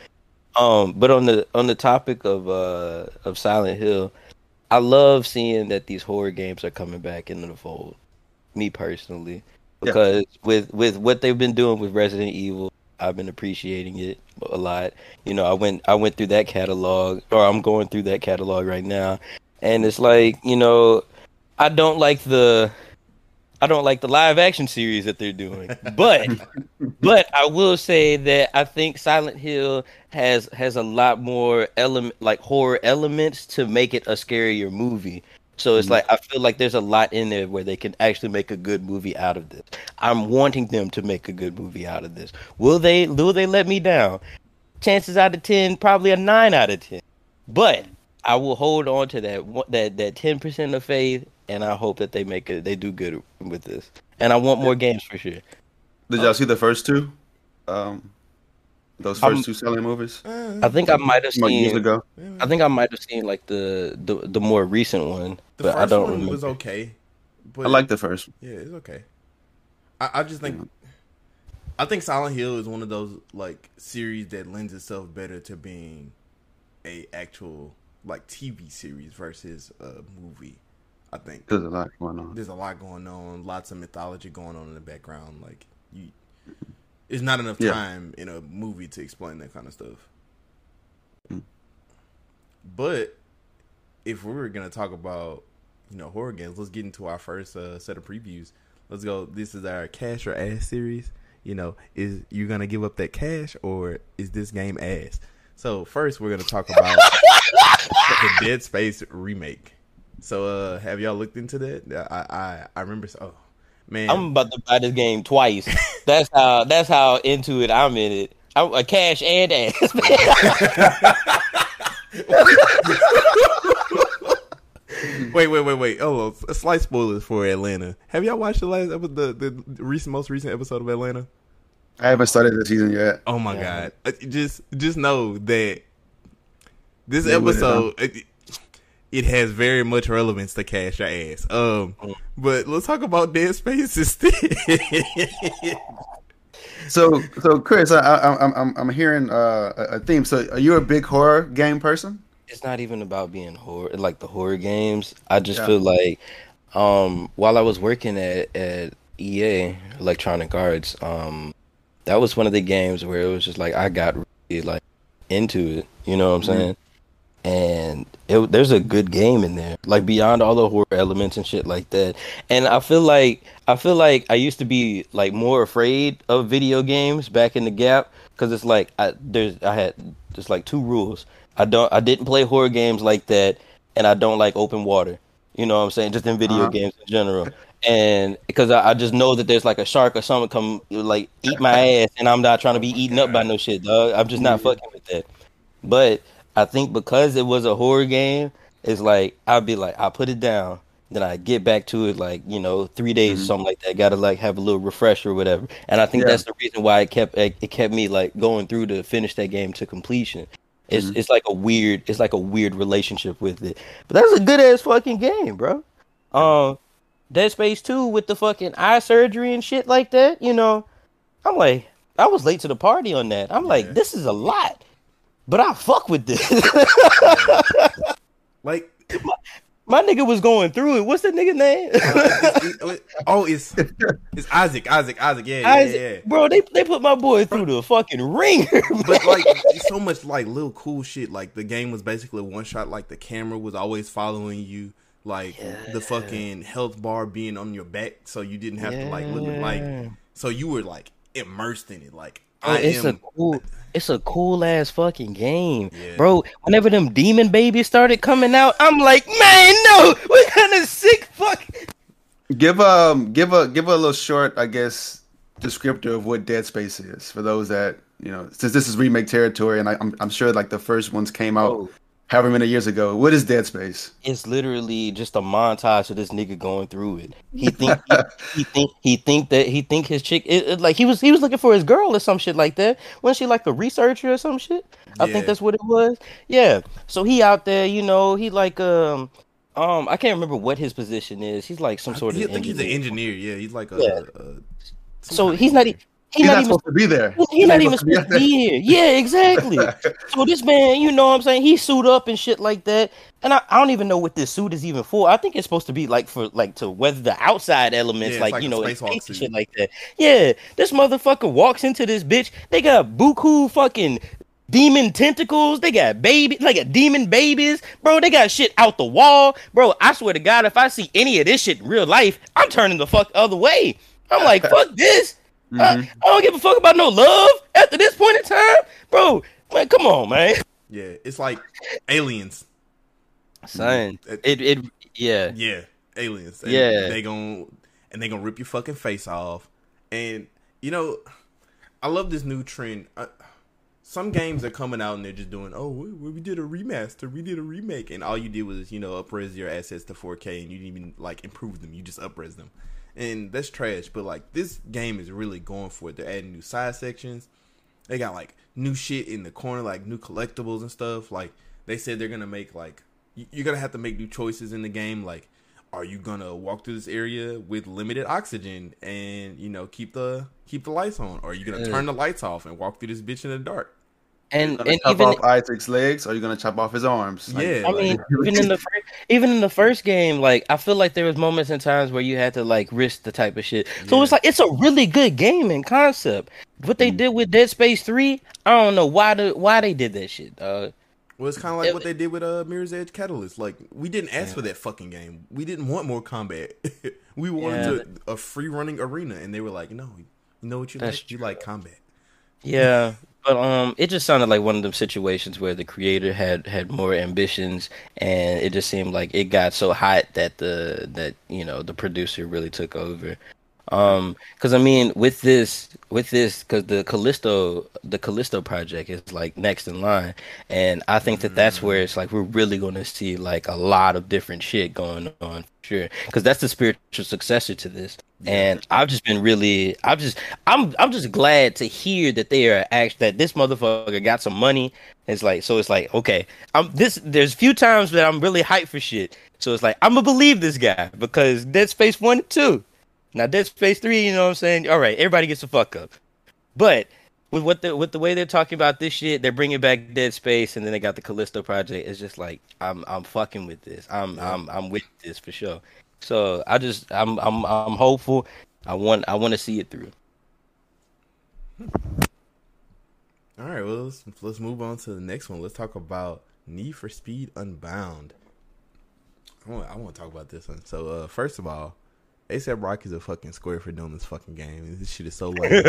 Um, but on the on the topic of uh of Silent Hill, I love seeing that these horror games are coming back into the fold. Me personally, Yeah. because with with what they've been doing with Resident Evil, I've been appreciating it a lot. You know, I went I went through that catalog, or I'm going through that catalog right now, and it's like you know, I don't like the I don't like the live action series that they're doing. But but I will say that I think Silent Hill has has a lot more element like horror elements to make it a scarier movie. So it's mm-hmm. like I feel like there's a lot in there where they can actually make a good movie out of this. I'm wanting them to make a good movie out of this. Will they will they let me down? Chances out of 10 probably a 9 out of 10. But I will hold on to that that that 10% of faith and I hope that they make it they do good with this. And I want more games for sure. Did y'all see the first two? Um, those 1st Um, two selling movies I think I might have Like years seen ago. I think I might have seen like the the, the more recent one, The but first I don't one remember. was okay. But I like the first. Yeah, it's okay. I, I just think I think Silent Hill is one of those like series that lends itself better to being a actual like TV series versus a movie. I think There's a lot going on. there's a lot going on, lots of mythology going on in the background. Like you, there's not enough Yeah. time in a movie to explain that kind of stuff. Mm. But if we were gonna talk about you know horror games, let's get into our first uh, set of previews. Let's go. This is our cash or ass series. You know, is you gonna give up that cash or is this game ass? So first, we're gonna talk about the Dead Space remake. So, uh, have y'all looked into that? I I, I remember. Oh man, I'm about to buy this game twice. that's how that's how into it I'm in it. I'm a cash and ass. wait, wait, wait, wait. Oh, a slight spoilers for Atlanta. Have y'all watched the last episode, the the recent, most recent episode of Atlanta? I haven't started the season yet. Oh my Yeah. god! Uh, Just just know that this They with it, huh? episode it, it has very much relevance to Cash Your Ass. Um, but let's talk about Dead Space instead. So, so Chris, I, I, I'm I'm I'm hearing uh, a a theme. So, are you a big horror game person? it's not even about being horror like the horror games. I just Yeah. feel like um while I was working at at EA Electronic Arts, um that was one of the games where it was just like I got really like into it. You know what I'm saying? And it, there's a good game in there, like beyond all the horror elements and shit like that. And I feel like I feel like I used to be like more afraid of video games back in the gap because it's like I there's I had just like two rules. I don't I didn't play horror games like that, and I don't like open water. You know what I'm saying? Just in video Uh-huh. games in general. And because I, I just know that there's like a shark or something come like eat my ass, and I'm not trying to be eaten up by no shit, dog. I'm just not fucking with that. But I think because it was a horror game, it's like I'd be like I put it down, then I get back to it like you know three days or something like that. Got to like have a little refresher or whatever. And I think Yeah. that's the reason why it kept it, kept me like going through to finish that game to completion. It's it's like a weird it's like a weird relationship with it. But that's a good ass fucking game, bro. Um, Dead Space Two with the fucking eye surgery and shit like that. You know, I'm like I was late to the party on that. I'm Yeah. like this is a lot, but I fuck with this. Like, My nigga was going through it. What's that nigga name? Uh, it- oh, it- oh, it's it's Isaac, Isaac, Isaac. Yeah, yeah, Isaac- yeah. Bro, they they put my boy through the fucking ringer. But like, so much like little cool shit. Like the game was basically one shot. Like the camera was always following you. Like the fucking health bar being on your back, so you didn't have to like look at like. So you were like immersed in it. Like I it's a cool, it's a cool ass fucking game, Yeah. bro. Whenever them demon babies started coming out, I'm like, man, no, what kind of sick fuck? Give um give a give a little short, I guess, descriptor of what Dead Space is for those that you know. Since this is remake territory, and I, I'm I'm sure like the first ones came out Oh. However many years ago. What is Dead Space? It's literally just a montage of this nigga going through it. He think he, he think he think that he think his chick it, it- like he was he was looking for his girl or some shit like that. Wasn't she like a researcher or some shit? I think that's what it was. Yeah. So he out there, you know, he like um um I can't remember what his position is. He's like some sort I of think he's an engineer. engineer. Yeah, he's like a. Yeah. a- some So he's not e- engineer. He's, He's not, not even supposed to be there. he's not even out supposed to be here. Yeah, exactly. so this man, you know what I'm saying? He suit up and shit like that. And I, I don't even know what this suit is even for. I think it's supposed to be like for like to weather the outside elements, Yeah, like, like you know, in spacewalk space and shit like that. Yeah, this motherfucker walks into this bitch. They got buku fucking demon tentacles. They got baby, like a demon babies, bro. They got shit out the wall, bro. I swear to God, if I see any of this shit in real life, I'm turning the fuck other way. I'm like, fuck this. I, I don't give a fuck about no love after this point in time, bro. Man, come on, man. Yeah, it's like aliens. Son, It- it it yeah. Yeah, aliens. And Yeah. they gon' and they gonna rip your fucking face off. And you know, I love this new trend. Uh, some games are coming out and they're just doing, oh, we, we did a remaster, we did a remake, and all you did was you know upres your assets to 4K, and you didn't even like improve them. You just upres them, and that's trash. But like this game is really going for it. They're adding new side sections. They got like new shit in the corner, like new collectibles and stuff. Like they said they're gonna make like you- you're gonna have to make new choices in the game. Like, are you gonna walk through this area with limited oxygen and you know keep the keep the lights on, or are you gonna turn the lights off and walk through this bitch in the dark? And Gonna and chop even off Isaac's legs, or are you gonna chop off his arms? Yeah, I like- mean, even in the first, even in the first game, like I feel like there was moments and times where you had to like risk the type of shit. So Yeah. it's like it's a really good game in concept. What they did with Dead Space Three, I don't know why the why they did that shit. Uh, Well, it's kind of like It- what they did with uh, Mirror's Edge Catalyst. Like, we didn't ask for that fucking game. We didn't want more combat. we wanted Yeah. to, a free running arena, and they were like, "No, you know what you That's like? You like combat." Yeah, but um, it just sounded like one of them situations where the creator had had more ambitions, and it just seemed like it got so hot that the that you know the producer really took over. Um, because I mean, with this, with this, because the Callisto, the Callisto project is like next in line, and I think that that's where it's like we're really going to see like a lot of different shit going on, for sure. Because that's the spiritual successor to this, and I've just been really, I've just, I'm, I'm just glad to hear that they are actually that this motherfucker got some money. It's like, so it's like, okay, I'm this. There's few times that I'm really hyped for shit, so it's like I'm gonna believe this guy because Dead Space one and two. Now Dead Space three, you know what I'm saying? All right, everybody gets the fuck up. But with what the with the way they're talking about this shit, they're bringing back Dead Space, and then they got the Callisto project. It's just like I'm I'm fucking with this. I'm I'm I'm with this for sure. So I just I'm I'm I'm hopeful. I want I want to see it through. All right, well let's let's move on to the next one. Let's talk about Need for Speed Unbound. I want I want to talk about this one. So uh, first of all, A$AP Rocky's a fucking square for doing this fucking game. This shit is so lame. He- he's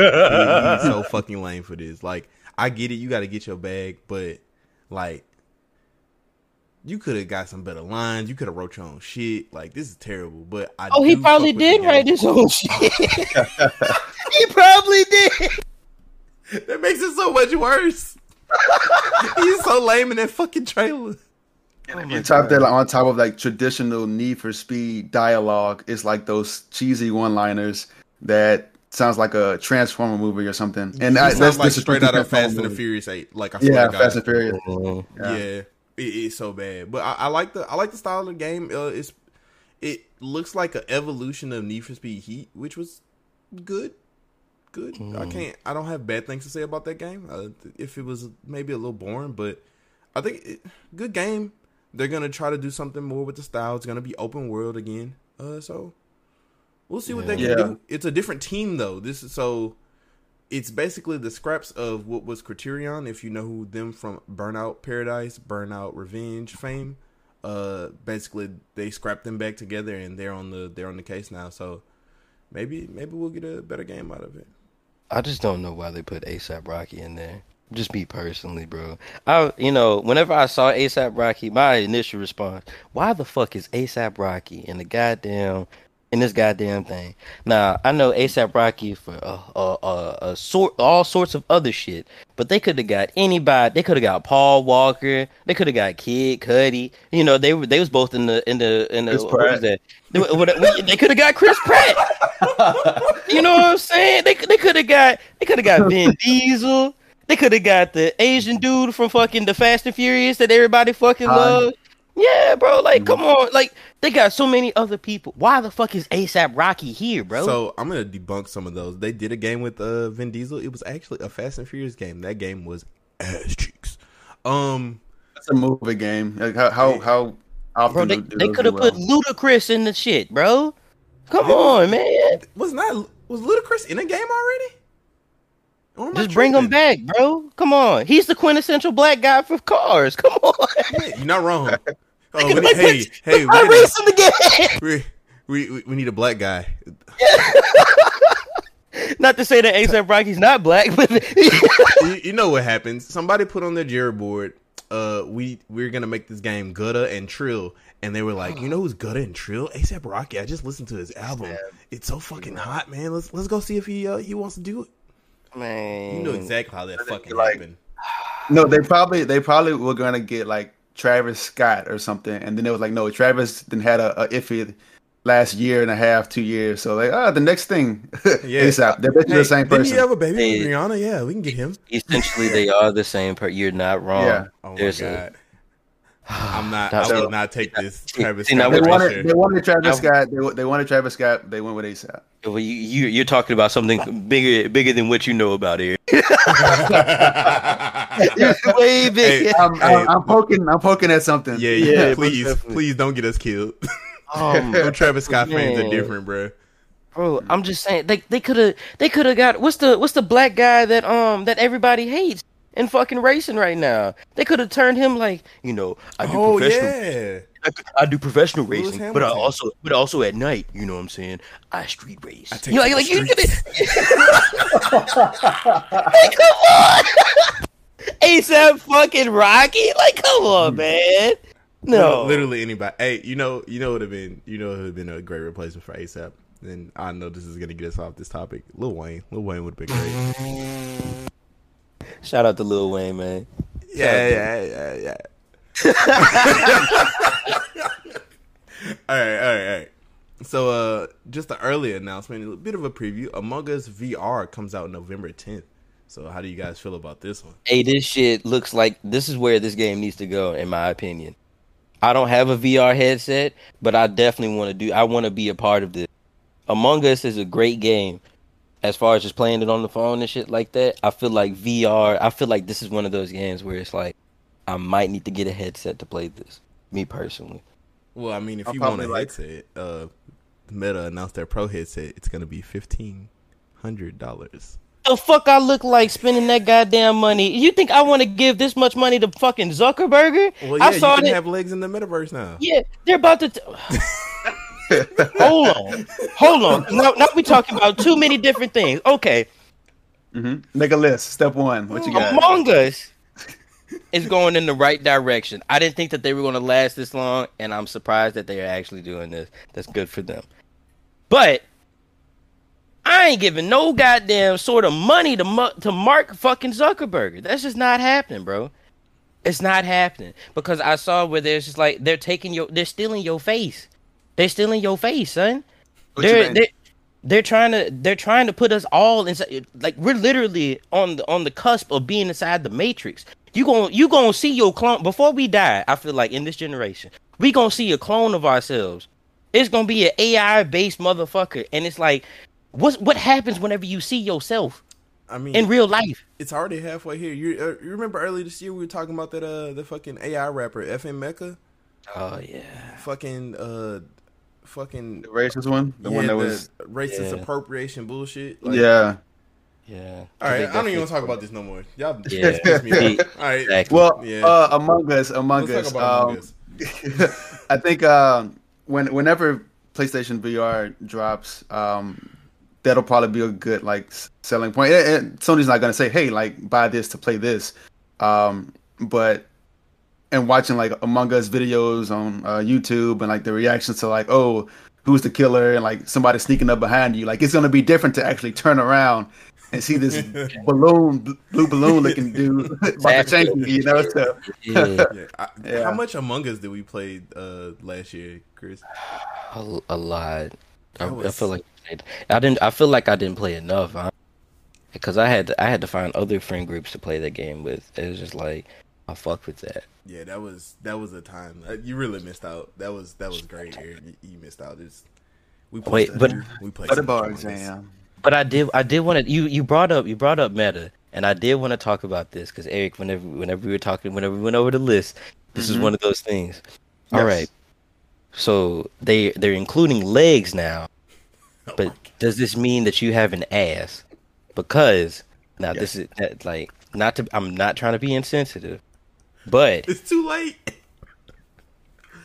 so fucking lame for this. Like, I get it, you got to get your bag, but like, you could have got some better lines. You could have wrote your own shit. Like, this is terrible. But I Oh, he probably fuck with the did write his own shit. he probably did. That makes it so much worse. He's so lame in that fucking trailer. You top that like, on top of like traditional Need for Speed dialogue. It's like those cheesy one-liners that sounds like a Transformer movie or something. And He I, that's like straight out of Transformer Fast and the. Furious Eight. Like I swear Yeah, to God. Fast and Furious. Mhm. Yeah, Yeah. it, it's so bad. But I, I like the I like the style of the game. Uh, it's it looks like an evolution of Need for Speed Heat, which was good. Good. I can't. I don't have bad things to say about that game. Uh, if it was maybe a little boring, but I think it, good game. They're gonna try to do something more with the style. It's gonna be open world again. Uh, so we'll see what they can Yeah. do. It's a different team though. This is so. It's basically the scraps of what was Criterion, if you know who them from Burnout Paradise, Burnout Revenge fame. Uh, basically they scrapped them back together, and they're on the they're on the case now. So maybe maybe we'll get a better game out of it. I just don't know why they put A$AP Rocky in there. Just me personally, bro. I, you know, whenever I saw A$AP Rocky, my initial response, why the fuck is A$AP Rocky in the goddamn in this goddamn thing? Now I know A$AP Rocky for uh, uh, uh, a sort all sorts of other shit, but they could have got anybody. They could have got Paul Walker. They could have got Kid Cudi. You know, they were they was both in the in the in the what was that? They, they could have got Chris Pratt. You know what I'm saying? They they could have got they could have got Vin Diesel. They could have got the Asian dude from fucking the Fast and Furious that everybody fucking Han. loves. Yeah, bro. Like, come on. Like, they got so many other people. Why the fuck is A$AP Rocky here, bro? So I'm gonna debunk some of those. They did a game with uh, Vin Diesel. It was actually a Fast and Furious game. That game was ass cheeks. Um, It's a movie game. Like how how, how often bro, they, do- do they could have do put well? Ludacris in the shit, bro. Come on, man. was not was Ludacris in a game already? Or am Just bring him back, bro. Come on. He's the quintessential black guy for cars. Come on. Yeah, You're not wrong. Oh, we need, like, hey, hey, we, put gotta- race in the game. we, we, we, we need a black guy. Not to say that A$AP Rocky's not black, but you, you know what happens? Somebody put on their Jira board, uh, we we're gonna make this game Gutta and Trill, and they were like, you know who's Gutta and Trill? A$AP Rocky. I just listened to his album. It's so fucking hot, man. Let's let's go see if he uh, he wants to do it. Man, You know exactly how that fucking like- happened. No, they probably they probably were gonna get like Travis Scott or something, and then it was like, no, Travis then had a, a iffy last year and a half, two years. So like, ah, the next thing, Yeah. A$AP. They're basically Hey, the same didn't person. he have a baby Hey. with Rihanna? Yeah, we can get him. essentially they are the same. Per- you're not wrong. Yeah. Oh my There's a- god. I'm not. That's I will so- not take this Travis see, now they wanted they wanted Travis Scott. They, they wanted Travis Scott. They went with A$AP. Well, you, you you're talking about something bigger bigger than what you know about here. Way bigger. Hey, I'm, Hey. I'm, I'm poking. I'm poking at something. Yeah, yeah, Yeah, please, definitely. please don't get us killed. Um, Them Travis Scott fans are different, bro. bro, I'm just saying they they could have they could have got what's the what's the black guy that um that everybody hates in fucking racing right now. They could have turned him like you know I do Oh professional yeah, I, I do professional Lewis racing, but I also but also at night. You know what I'm saying? I street race. I take you know, like, like you streets. Hey, come on, A$AP fucking Rocky. Like, come on, mm. man. No, literally anybody. Hey, you know, you know, would have been, you know, would have been a great replacement for A$AP. And I know this is gonna get us off this topic. Lil Wayne, Lil Wayne would have been great. Shout out to Lil Wayne, man. Yeah, yeah, yeah, yeah. all right, all right, all right. So, uh, just an early announcement, a little bit of a preview. Among Us VR comes out November 10th. So, how do you guys feel about this one? Hey, this shit looks like this is where this game needs to go, in my opinion. I don't have a VR headset, but I definitely want to do. I want to be a part of this. Among Us is a great game. As far as just playing it on the phone and shit like that, I feel like VR. I feel like this is one of those games where it's like I might need to get a headset to play this. Me personally. Well, I mean, if I'll you want a probably like- headset, uh, Meta announced their Pro headset. It's gonna be fifteen hundred dollars. the fuck I look like spending that goddamn money? You think I want to give this much money to fucking Zuckerberg? Well, yeah, I saw you can that. have legs in the metaverse now. Yeah, they're about to. T- hold on, hold on. Now, now we talking about too many different things. Okay, Mm-hmm. Make a list. Step one. What you got? Among Us is going in the right direction. I didn't think that they were going to last this long, and I'm surprised that they are actually doing this. That's good for them. But I ain't giving no goddamn sort of money to mu- to Mark fucking Zuckerberg. That's just not happening, bro. It's not happening because I saw where there's just like they're taking your, they're stealing your face. They're stealing your face, son. What They're they're they're trying to they're trying to put us all inside. Like we're literally on the on the cusp of being inside the matrix. You going you gonna see your clone before we die. I feel like in this generation, we gonna see a clone of ourselves. It's gonna be an AI based motherfucker, and it's like, what what happens whenever you see yourself I mean, in real life? it's already halfway here. You, uh, you remember earlier this year we were talking about that uh the fucking AI rapper FN Meka, Oh yeah, fucking uh, fucking The racist one. The yeah, one that the was. racist Yeah. appropriation bullshit. Like, yeah. yeah. All right, They I don't even want to talk about this no more. Y'all Yeah. just pissed me off. All right, Exactly. Well, Yeah. uh, Among Us, Among let's Us. talk about um, Among Us. I think um, when whenever PlayStation VR drops, um, that'll probably be a good like selling point. And, and Sony's not gonna say, "Hey, like buy this to play this," um, but and watching like Among Us videos on uh, YouTube and like the reactions to like, "Oh, who's the killer?" and like somebody sneaking up behind you, like it's gonna be different to actually turn around. And see this balloon, blue balloon looking dude about to change you, you know? So, Yeah. Yeah. I, Yeah. How much Among Us did we play uh last year, Chris? a, a lot. I, That I feel like I didn't. I feel like I didn't play enough. Huh? Because I had to, I had to find other friend groups to play that game with. It was just like I fuck with that. Yeah, that was that was a time uh, you really missed out. That was that was great, Eric. You, you missed out. It's, we Wait, played- but- we played what some about Among Us. exam? But I did. I did want to. You you brought up you brought up meta, and I did want to talk about this because Eric, whenever whenever we were talking, whenever we went over the list, this is Mhm. one of those things. All Yes. right. So they they're including legs now, Oh but my does this mean that you have an ass? Because now Yeah. this is like not to. I'm not trying to be insensitive, but It's too late.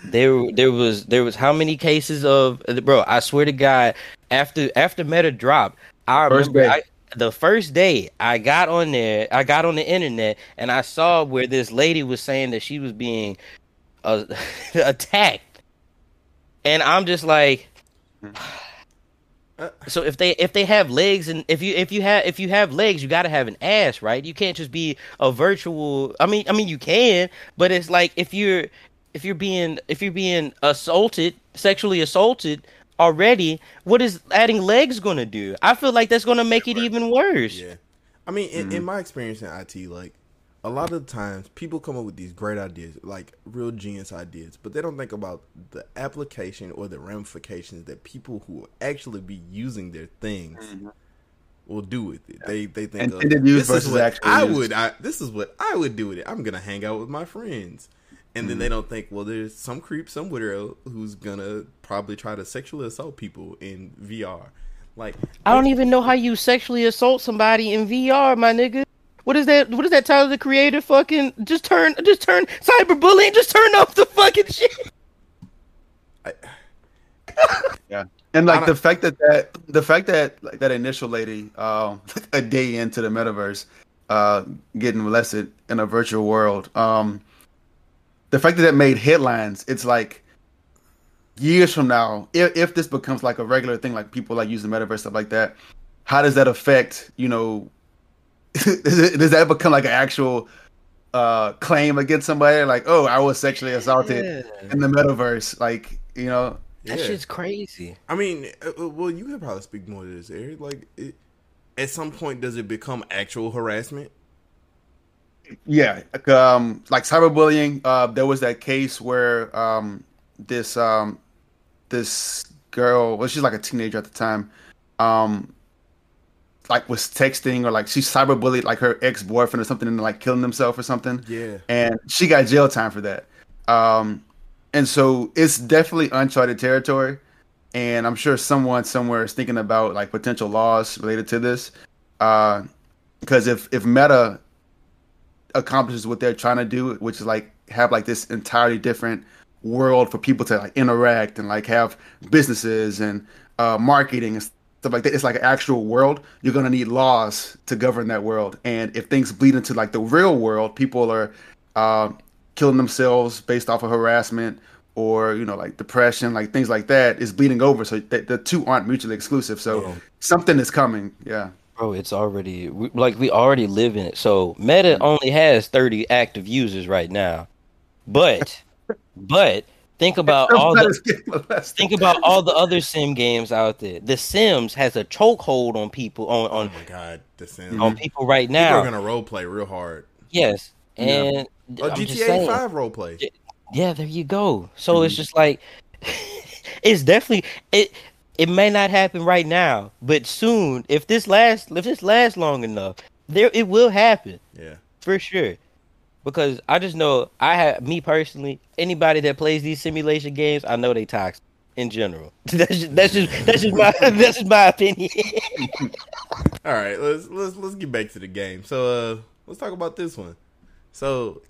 there there was there was how many cases of bro i swear to god after after meta dropped i First remember. I, the first day i got on there i got on the internet and i saw where this lady was saying that she was being uh, attacked and i'm just like so if they if they have legs and if you if you have if you have legs you got to have an ass right? You can't just be a virtual i mean i mean you can but it's like if you're if you're being if you're being assaulted sexually assaulted already what is adding legs gonna do? I feel like that's gonna make it even worse. Yeah, I mean, in, in mm-hmm. my experience in IT, like a lot of the times, people come up with these great ideas, like real genius ideas, but they don't think about the application or the ramifications that people who will actually be using their things will do with it. They they think of, this is what actual I use." would. I, this is what I would do with it. I'm gonna hang out with my friends. And then Mm-hmm. they don't think, well, there's some creep some somewhere who's gonna probably try to sexually assault people in VR. Like, i don't even know how you sexually assault somebody in vr my nigga what is that what is that Tyler the creator fucking just turn just turn cyberbullying just turn off the fucking shit Yeah, and like the fact that that the fact that like that initial lady, um, a day into the metaverse, uh, getting molested in a virtual world, um, the fact that that made headlines, it's like years from now, if if this becomes like a regular thing, like people like use the metaverse stuff like that, how does that affect you know? does, it, does that become like an actual uh claim against somebody like oh i was sexually assaulted Yeah. in the metaverse like you know that yeah. shit's crazy I mean, uh, uh, well, you could probably speak more to this, Eric. Like, it, at some point, does it become actual harassment? Yeah, like, um, like cyberbullying. Uh, there was that case where um, this um, this girl, well, she's like a teenager at the time, um, like was texting or like she cyberbullied like her ex boyfriend or something and like killing himself or something, Yeah. and she got jail time for that. Um, and so it's definitely uncharted territory, and I'm sure someone somewhere is thinking about like potential laws related to this. Uh, because if if Meta accomplishes what they're trying to do, which is like have like this entirely different world for people to like interact and like have businesses and uh, marketing and stuff like that. It's like an actual world. You're gonna need laws to govern that world. And if things bleed into like the real world, people are uh, killing themselves based off of harassment or you know like depression, like things like that is bleeding over. So th- the two aren't mutually exclusive. So Yeah. something is coming. Yeah. Bro, it's already we, like we already live in it. So Meta only has 30 active users right now. But but think about all the Somebody's getting molested. think about all the other sim games out there. The Sims has a chokehold on people on Oh on, my god, The Sims. on people right People now. are gonna role play real hard. yes. Yeah. And Oh, GTA saying, Five role play. Yeah, there you go. So it's mm-hmm. just like it's definitely it it may not happen right now, but soon if this lasts if this lasts long enough, there it will happen Yeah. for sure. Because I just know I have me personally, anybody that plays these simulation games, I know they toxic in general. That's just, that's just that's just my that's just my opinion. All right, let's let's let's get back to the game. So uh let's talk about this one. So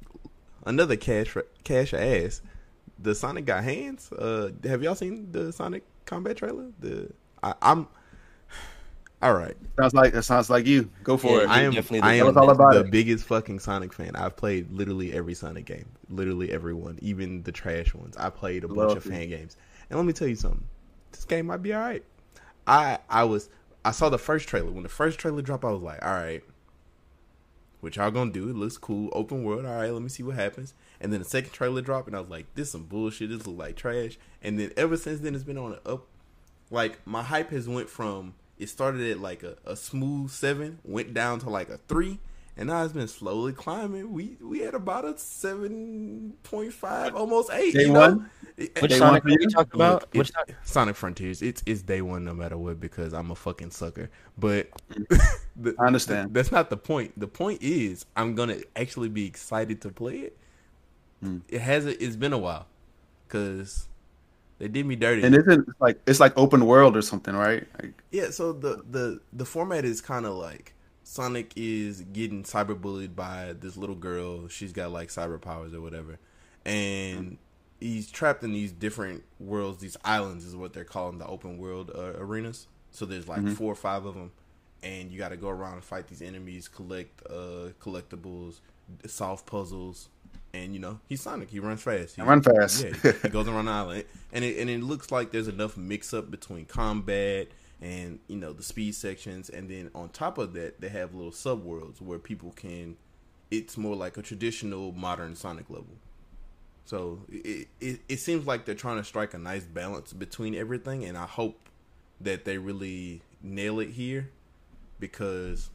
another cash cash ass. The Sonic got hands. Uh have y'all seen the Sonic combat trailer? The I, I'm all right. Sounds like it sounds like you. Go for Yeah, it. I am definitely I the am one. Tell us all about the it. biggest fucking Sonic fan. I've played literally every Sonic game, literally every one, even the trash ones. I played a bunch Love of fan games, and let me tell you something. This game might be all right. I I was I saw the first trailer. When the first trailer dropped, I was like, all right, what y'all gonna do? It looks cool, open world. All right, let me see what happens. And then the second trailer dropped, and I was like, this some bullshit. This look like trash. And then ever since then, it's been on the up. Like my hype has went from it started at like a, a smooth seven, went down to like a three, and now it's been slowly climbing. We we at about a seven point five, almost eight. Day you know? one? It- Which Day Sonic one are you? talking about? Look, Which it's- Sonic Frontiers. It's it's day one no matter what because I'm a fucking sucker. But the, I understand. That's not the point. The point is I'm gonna actually be excited to play it. Hmm. It has it's been a while because they did me dirty. And isn't it's like it's like open world or something, right? Like, Yeah, so the the the format is kind of like Sonic is getting cyberbullied by this little girl. She's got like cyber powers or whatever, and he's trapped in these different worlds. These islands is what they're calling the open world uh, arenas. So there's like four or five of them, and you got to go around and fight these enemies, collect uh collectibles, solve puzzles. And you know he's Sonic. He runs fast. He, Run fast. Yeah, he, goes around the island, and it and it looks like there's enough mix up between combat and you know the speed sections, and then on top of that, they have little sub worlds where people can. It's more like a traditional modern Sonic level. So it, it it seems like they're trying to strike a nice balance between everything, and I hope that they really nail it here because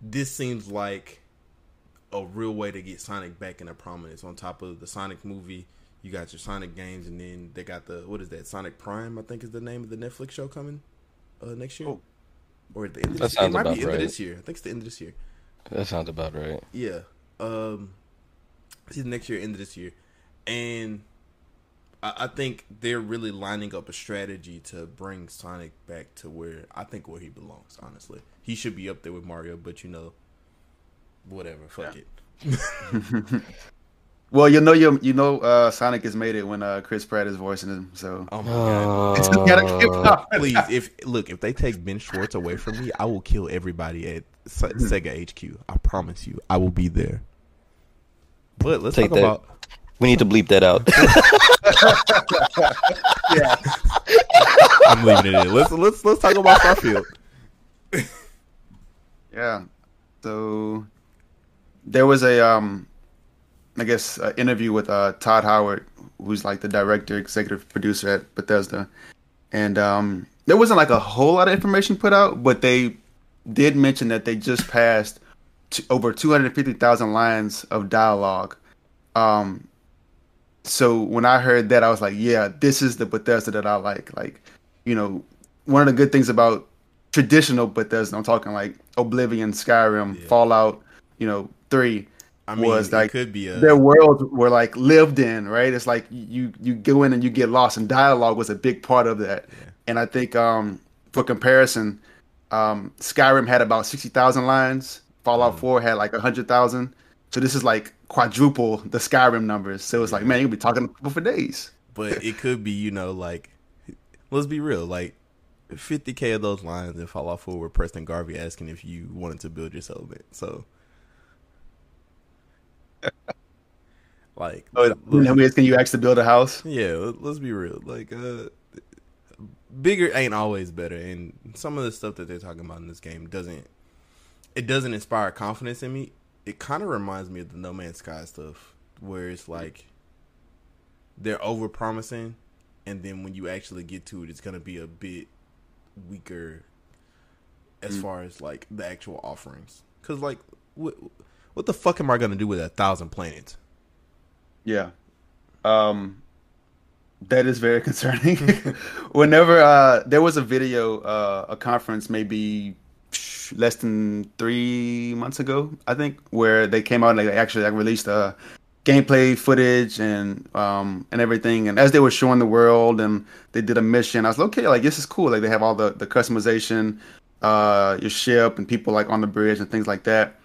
this seems like a real way to get Sonic back in into prominence. On top of the Sonic movie, you got your Sonic games, and then they got the what is that? Sonic Prime, I think is the name of the Netflix show coming uh, next year, Oh. or at the end of That this, it might about be end of this year. I think it's the end of this year. that sounds about right. Yeah. Um it's either next year, end of this year. And I, I think they're really lining up a strategy to bring Sonic back to where I think where he belongs, honestly. He should be up there with Mario, but you know whatever, fuck it. well, you know you you know uh, Sonic has made it when uh, Chris Pratt is voicing him. So Oh my god. You gotta Uh. Please, if look, if they take Ben Schwartz away from me, I will kill everybody at Se- Sega HQ. I promise you, I will be there. But let's Take talk that. about we need to bleep that out. yeah, I'm leaving it in. Let's let's let's talk about Starfield. yeah. So there was a um, I guess uh, interview with uh, Todd Howard, who's like the director, executive producer at Bethesda, and um, there wasn't like a whole lot of information put out, but they did mention that they just passed t- over 250,000 lines of dialogue. Um, so when I heard that, I was like, yeah, this is the Bethesda that I like. Like, you know, one of the good things about traditional Bethesda, I'm talking like Oblivion, Skyrim, Yeah. Fallout, you know, three I mean, was like could be a their worlds were like lived in, right? It's like you you go in and you get lost, and dialogue was a big part of that. Yeah. And I think um, for comparison, Um, Skyrim had about sixty thousand lines. Fallout Four had like hundred thousand. So this is like quadruple the Skyrim numbers. So it's like, man, you'll be talking to people for days. But it could be, you know, like let's be real, like 50k of those lines in Fallout 4 were Preston Garvey asking if you wanted to build your settlement. So, like, Oh, and we asking you actually build a house. yeah, let- let's be real. Like, uh, bigger ain't always better, and some of the stuff that they're talking about in this game doesn't. It doesn't inspire confidence in me. It kind of reminds me of the No Man's Sky stuff, where it's like they're over promising, and then when you actually get to it, it's gonna be a bit weaker as far as like the actual offerings. Cause like, what what the fuck am I gonna do with a thousand planets? Yeah. Um that is very concerning. Whenever uh there was a video uh a conference maybe less than 3 months ago, I think, where they came out and they actually like released uh gameplay footage and um and everything and as they were showing the world and they did a mission, I was like, okay, like this is cool. Like they have all the the customization uh your ship and people like on the bridge and things like that.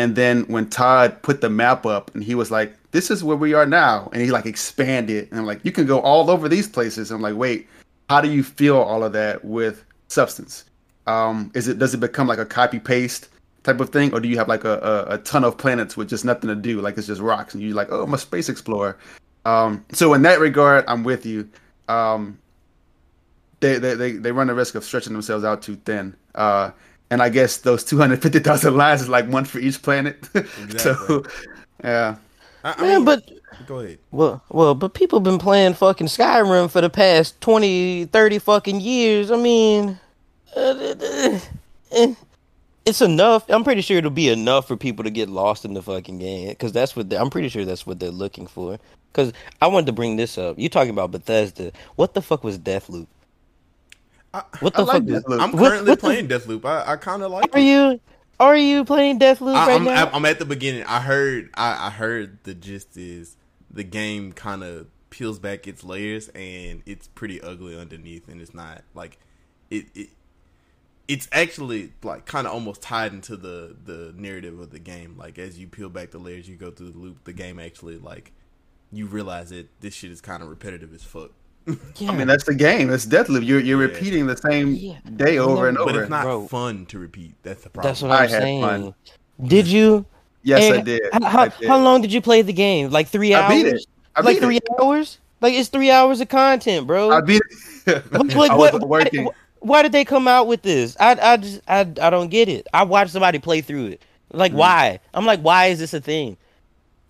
And then when Todd put the map up and he was like, This is where we are now. And he like expanded and I'm like, You can go all over these places. I'm like, wait, how do you feel all of that with substance? Um, is it does it become like a copy paste type of thing, or do you have like a, a, a ton of planets with just nothing to do, like it's just rocks, and you're like, oh, I'm a space explorer. Um, so in that regard, I'm with you. Um, they, they they they run the risk of stretching themselves out too thin. Uh, and I guess those 250,000 lines is like one for each planet. so, yeah. I, I Man, mean, but go ahead. well, well, but people been playing fucking Skyrim for the past 20, 30 fucking years. I mean, uh, eh, it's enough. I'm pretty sure it'll be enough for people to get lost in the fucking game because that's what I'm pretty sure that's what they're looking for. Because I wanted to bring this up. You talking about Bethesda? What the fuck was Deathloop? I, What I the like fuck? is- Deathloop. I'm What- currently what the- playing Deathloop. I, I kind of like Are it. you are you playing Deathloop I, right I'm, now? I'm at the beginning. I heard. I, I heard the gist is the game kind of peels back its layers and it's pretty ugly underneath, and it's not like it. it it's actually like kind of almost tied into the the narrative of the game. Like as you peel back the layers, you go through the loop. The game actually like you realize that this shit is kind of repetitive as fuck. Yeah. I mean, that's the game. It's Deathloop. You're you're Yeah. repeating the same Yeah. day over and But But over. it's not Bro. fun to repeat. That's the problem. That's what I I'm had saying. fun. Did you? yes, I did. How, how, I did. how long did you play the game? Like three hours. I hours? beat it. I like beat three it. hours? Like it's three hours of content, bro. I beat it. Like, like, I what- wasn't working. Why, why did they come out with this? I I just I I don't get it. I watched somebody play through it. Mm. Like why? I'm like, why is this a thing?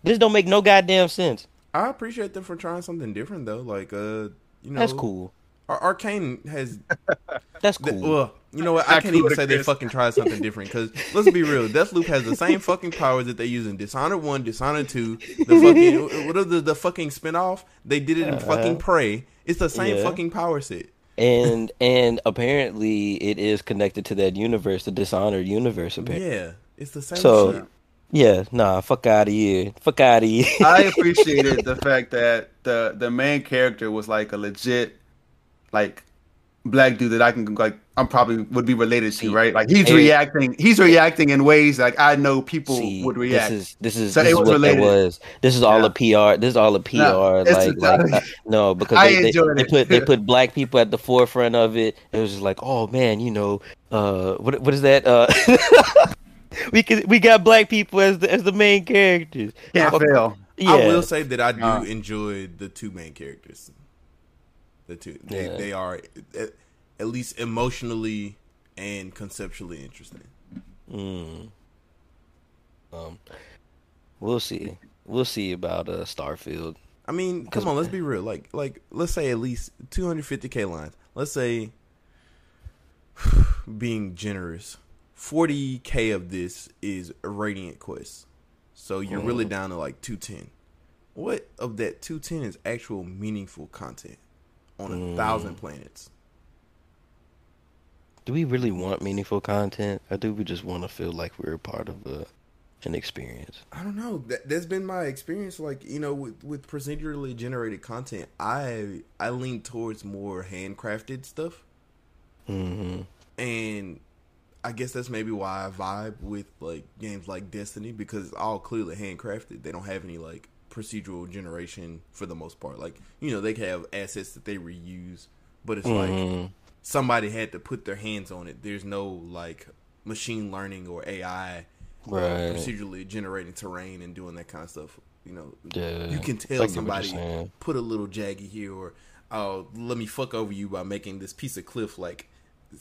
This don't make no goddamn sense. I appreciate them for trying something different though. Like uh, you know, That's cool. Ar- Arkane has That's th- cool. well, you know what? I can't even say they fucking tried something different because let's be real, Deathloop has the same fucking powers that they use in Dishonored One, Dishonored Two, the fucking what are the the fucking spinoff? They did it in uh-huh. fucking Prey. It's the same. Yeah. fucking power set. and and apparently it is connected to that universe, the Dishonored universe. Apparently. Yeah, it's the same So- shit. Yeah, nah, fuck out of here. Fuck out of here. I appreciated the fact that the the main character was like a legit, like black dude that I can like I'm probably would be related to, right? Like he's and- reacting, he's reacting in ways like I know people See, would react. This is this is, So this it is was what related. was. This is all Yeah. a PR. This is all a PR. No, like, like no, because they, they, they put they put black people at the forefront of it. It was just like, oh man, you know, uh, what what is that? Uh, we can we got black people as the as the main characters. Can't fail. Yeah, I will say that I do Uh. enjoy the two main characters. The two, they, Yeah. they are at, at least emotionally and conceptually interesting. Mm. Um, we'll see. We'll see about uh Starfield. I mean, come on, let's be real. Like, like let's say at least 250k lines. Let's say, being generous, 40k of this is Radiant Quest. So you're really down to like 210. What of that 210 is actual meaningful content on a thousand planets? Do we really want meaningful content, or do we just want to feel like we're a part of a, an experience? I don't know. That, that's been my experience. Like you know, with with procedurally generated content, I I lean towards more handcrafted stuff. hmm and I guess that's maybe why I vibe with like games like Destiny because it's all clearly handcrafted. They don't have any like procedural generation for the most part. Like you know they can have assets that they reuse, but it's Mhm. like somebody had to put their hands on it. There's no like machine learning or AI uh, procedurally generating terrain and doing that kind of stuff. You know, Yeah. you can tell get somebody put a little jaggy here or oh let me fuck over you by making this piece of cliff like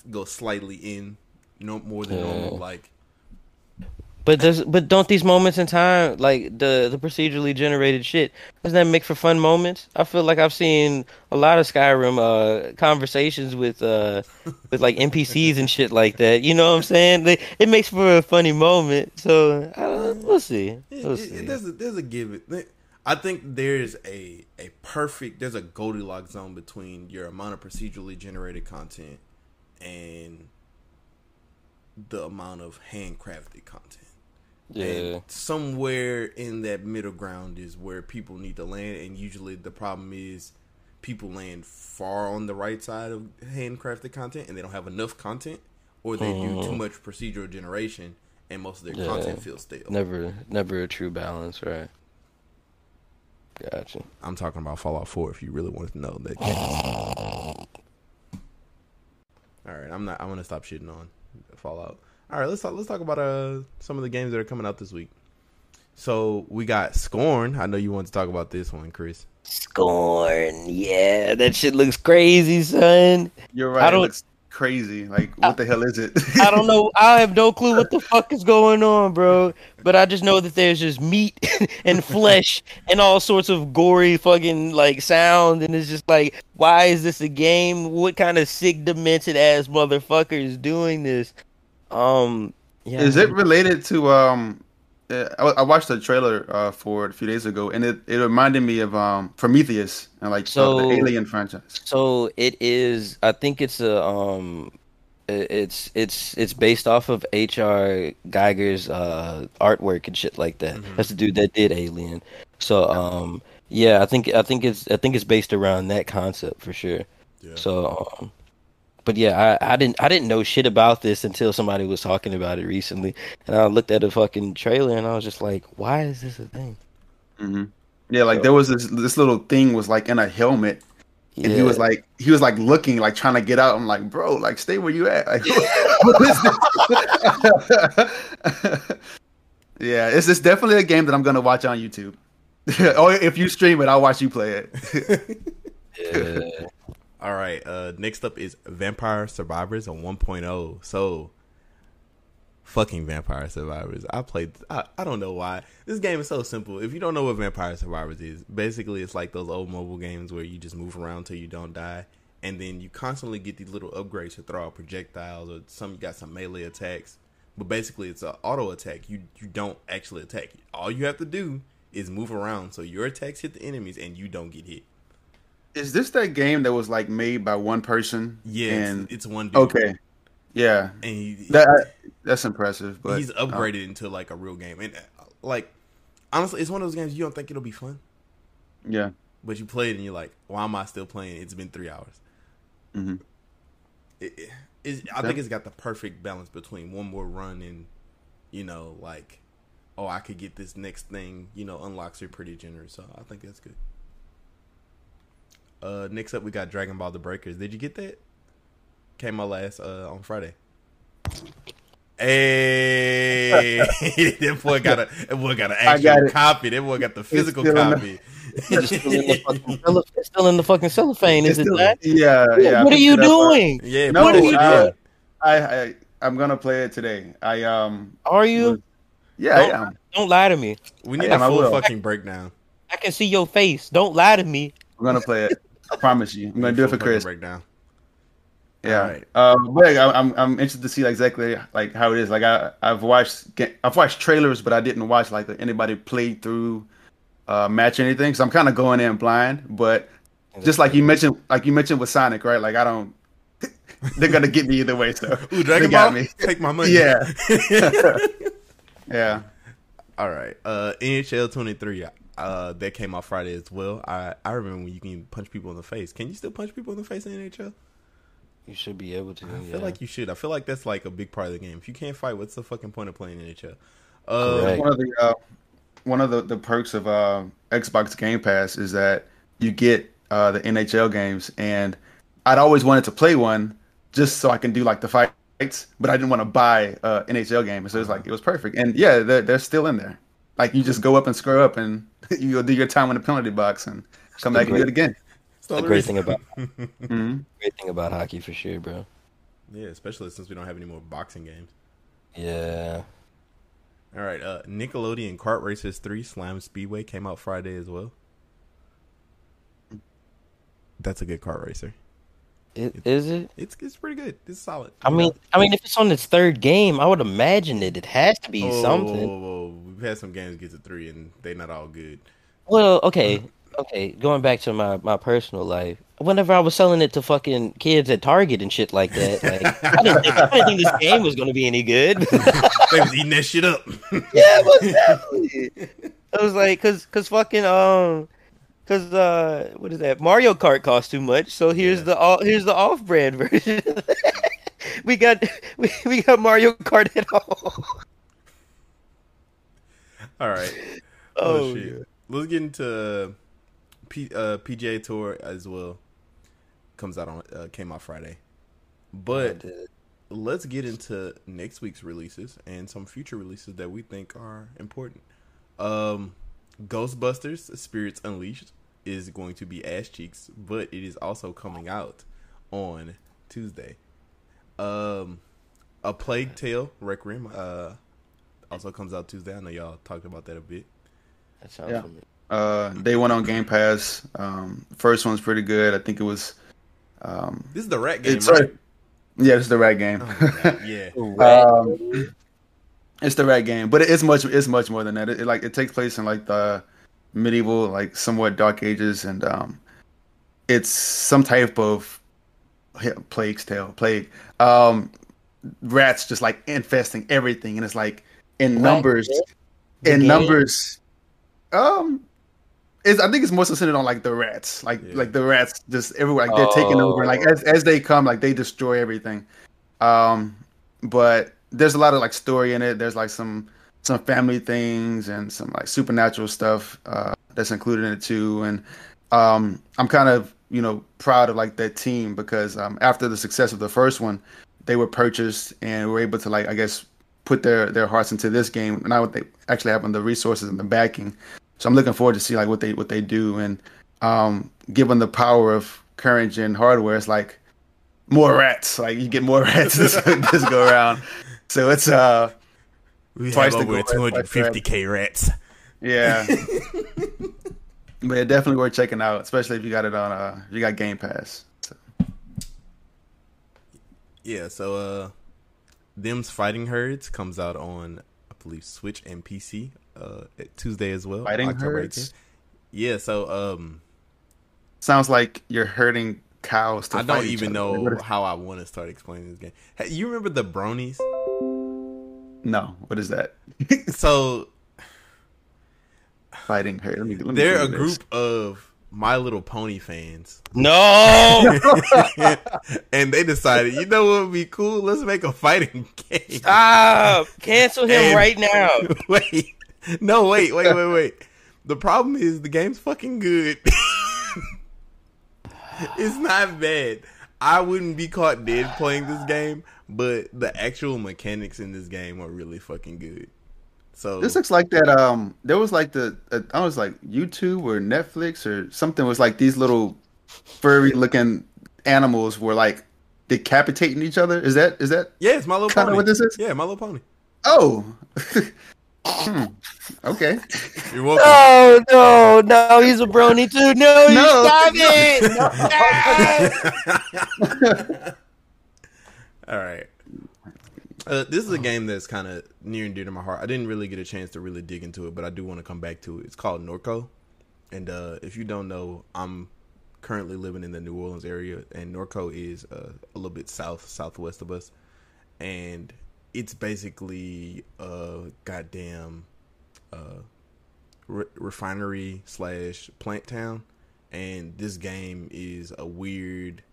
go slightly in no more than Yeah. normal like But does but don't these moments in time, like the the procedurally generated shit, doesn't that make for fun moments? I feel like I've seen a lot of Skyrim uh, conversations with uh with like NPCs and shit like that. You know what I'm saying? They, it makes for a funny moment. So I don't, we'll see. We'll it- see. it- there's a there's a give it I think there's a a perfect there's a Goldilocks zone between your amount of procedurally generated content and the amount of handcrafted content. yeah. And somewhere in that middle ground is where people need to land, and usually the problem is people land far on the right side of handcrafted content, and they don't have enough content, or they do too mm-hmm. much procedural generation, and most of their Yeah. content feels stale. Never never a true balance, right? Gotcha. I'm talking about Fallout 4. If you really want to know that. Game. All right, I'm not. I'm gonna stop shitting on Fallout. All right, let's talk. Let's talk about uh some of the games that are coming out this week. So we got Scorn. I know you want to talk about this one, Chris. Scorn, yeah, that shit looks crazy, son. You're right. It don't- looks crazy. Like, what the hell is it? I don't know. I have no clue what the fuck is going on, bro. But I just know that there's just meat and flesh and all sorts of gory fucking like sound, and it's just like, why is this a game? What kind of sick, demented ass motherfucker is doing this? Um, yeah. Is it related to um? I, I watched the trailer uh, for it a few days ago, and it, it reminded me of um Prometheus and like So- the, the Alien franchise. So it is. I think it's a um, it's it's it's based off of H.R. Giger's uh artwork and shit like that. That's the dude that did Alien. So um, yeah, I think I think it's I think it's based around that concept for sure. Yeah. So um, but yeah, I, I didn't I didn't know shit about this until somebody was talking about it recently, and I looked at the fucking trailer and I was just like, why is this a thing? hmm Yeah, like there was this this little thing was like in a helmet, and he was like he was like looking like trying to get out. I'm like, bro, like stay where you at. Like, what is this? yeah, it's it's definitely a game that I'm gonna watch on YouTube. or if you stream it, I'll watch you play it. yeah. All right. Uh, next up is Vampire Survivors on 1.0. So, fucking Vampire Survivors. I played. I, I don't know why. This game is so simple. If you don't know what Vampire Survivors is, basically it's like those old mobile games where you just move around till you don't die, and then you constantly get these little upgrades to throw out projectiles or some. You got some melee attacks, but basically it's an auto attack. You you don't actually attack. All you have to do is move around so your attacks hit the enemies and you don't get hit. Is this that game that was like made by one person? Yeah, and it's, it's one dude. okay, yeah, and he, that that's impressive. But he's uh, upgraded into like a real game, and uh, like honestly, it's one of those games you don't think it'll be fun, yeah, but you play it and you're like, why am I still playing? It's been three hours. hmm It, it, I think it's got the perfect balance between one more run and you know like, oh, I could get this next thing. You know, unlocks are pretty generous, so I think that's good. Uh, next up we got Dragon Ball: The Breakers. Did you get that? Came out last uh on Friday. Hey, that boy got a that boy got an I got actual copy. That boy got the physical still in the- copy. It's still in the fucking it's still in the fucking cellophane, is It's it still- not? yeah, yeah. I what are you it up, uh, doing? yeah, No, What are you I- doing? I, I I'm gonna play it today. I um Are you? yeah Don't- am. Don't lie to me. we need I am, full fucking breakdown. I can see your face. Don't lie to me. I'm gonna play it. I promise you. I'm gonna do it for Chris. Breakdown. Yeah. Alright. Um, but I'm I'm interested to see exactly like how it is. Like I I've watched I've watched trailers, but I didn't watch like anybody play through uh match or anything. So I'm kind of going in blind. But just like you mentioned, like you mentioned with Sonic, right? Like I don't. They're gonna get me either way. So Ooh, they got me. take my money. Yeah. Yeah. All right. Uh, NHL 23. Uh, that came out Friday as well. I I remember when you can punch people in the face. Can you still punch people in the face in NHL? You should be able to. I yeah. feel like you should. I feel like that's like a big part of the game. If you can't fight, what's the fucking point of playing NHL? Uh, Correct. One of the uh, one of the, the perks of uh, Xbox Game Pass is that you get uh, the NHL games, and I'd always wanted to play one just so I can do like the fights, but I didn't want to buy uh, NHL game, so it's like it was perfect. And yeah, they're they're still in there. Like you just go up and screw up, and you go do your time in the penalty box, and come back and do it again. it's the only great reason- thing about hmm great thing about hockey for sure, bro. yeah, especially since we don't have any more boxing games. Yeah. All right, uh, Nickelodeon Kart Racers Three Slam Speedway came out Friday as well. That's a good kart racer. It, is it? It's it's pretty good. It's solid. I mean, I mean, if it's on its third game, I would imagine that it has to be Whoa, something. whoa, whoa, whoa. We've had some games get to three, and they're not all good. Well, okay, okay. Going back to my my personal life, whenever I was selling it to fucking kids at Target and shit like that, like, I, didn't think, I didn't think this game was gonna be any good. they was eating that shit up. yeah, most definitely. I was like, cause, cause fucking um, cause uh, what is that? Mario Kart costs too much, so here's Yeah. the all here's the off-brand version. we got we, we got Mario Kart at home. all right. Oh, Oh, yeah. Let's get into P, uh, PGA Tour as well. Comes out on uh, came out Friday, but let's get into next week's releases and some future releases that we think are important. Um, Ghostbusters: Spirits Unleashed is going to be ass cheeks, but it is also coming out on Tuesday. Um, A Plague Tale: Requiem uh, also comes out Tuesday. I know y'all talked about that a bit. that sounds Yeah. familiar. Uh, they went on Game Pass. Um, first one's pretty good. I think it was. Um, This is the rat game, it's right? yeah, it's the right game. Oh yeah. Um, it's the right game, but it's much it's much more than that. It, it, like it takes place in like the medieval, like somewhat dark ages, and um, it's some type of yeah, plague's tale, plague. Um, rats just like infesting everything, and it's like in Rat numbers, The in game? numbers. Um, it's I think it's mostly centered on like the rats, like Yeah. like the rats just everywhere, like they're taking over, and like Oh. as as they come, like they destroy everything. Um, but there's a lot of like story in it. There's like some some family things and some like supernatural stuff uh, that's included in it too. And um, I'm kind of you know proud of like that team because um, after the success of the first one, they were purchased and were able to like I guess put their their hearts into this game. Now what they actually having the resources and the backing. So I'm looking forward to see like what they what they do and um, given the power of current gen hardware, it's like more rats. Like you get more rats this, this go around. So it's uh We Twice have the over goal, 250k rats. yeah. but yeah, definitely worth checking out, especially if you got it on uh if you got Game Pass. So, Yeah, so uh Them's Fighting Herds comes out on I believe Switch and PC uh Tuesday as well. Fighting October Herds? 18th. Yeah, so um sounds like you're hurting cows to I don't even know how I want to start explaining this game. Hey, you remember the Bronies? No, what is that? So Fighting hurt. Let me, let me they're a this. group of My Little Pony fans. No, and they decided, you know what would be cool? Let's make a fighting game. stop! Cancel him And- right now. wait. No, wait, wait, wait, wait. The problem is the game's fucking good. it's not bad. I wouldn't be caught dead playing this game, but the actual mechanics in this game are really fucking good. So This looks like that. Um, there was like the uh, I was like YouTube or Netflix or something was like these little furry looking animals were like decapitating each other. Is that is that? yeah, it's My Little Kinda Pony. what this is? Yeah, My Little Pony. Oh, Hmm. okay. You're welcome. No, no, no, he's a brony too. No, you No. stop it. All right. Uh, this is a game that's kind of near and dear to my heart. I didn't really get a chance to really dig into it, but I do want to come back to it. It's called Norco, and uh, if you don't know, I'm currently living in the New Orleans area, and Norco is uh, a little bit south southwest of us, and it's basically a goddamn uh, re- refinery slash plant town, and this game is a weird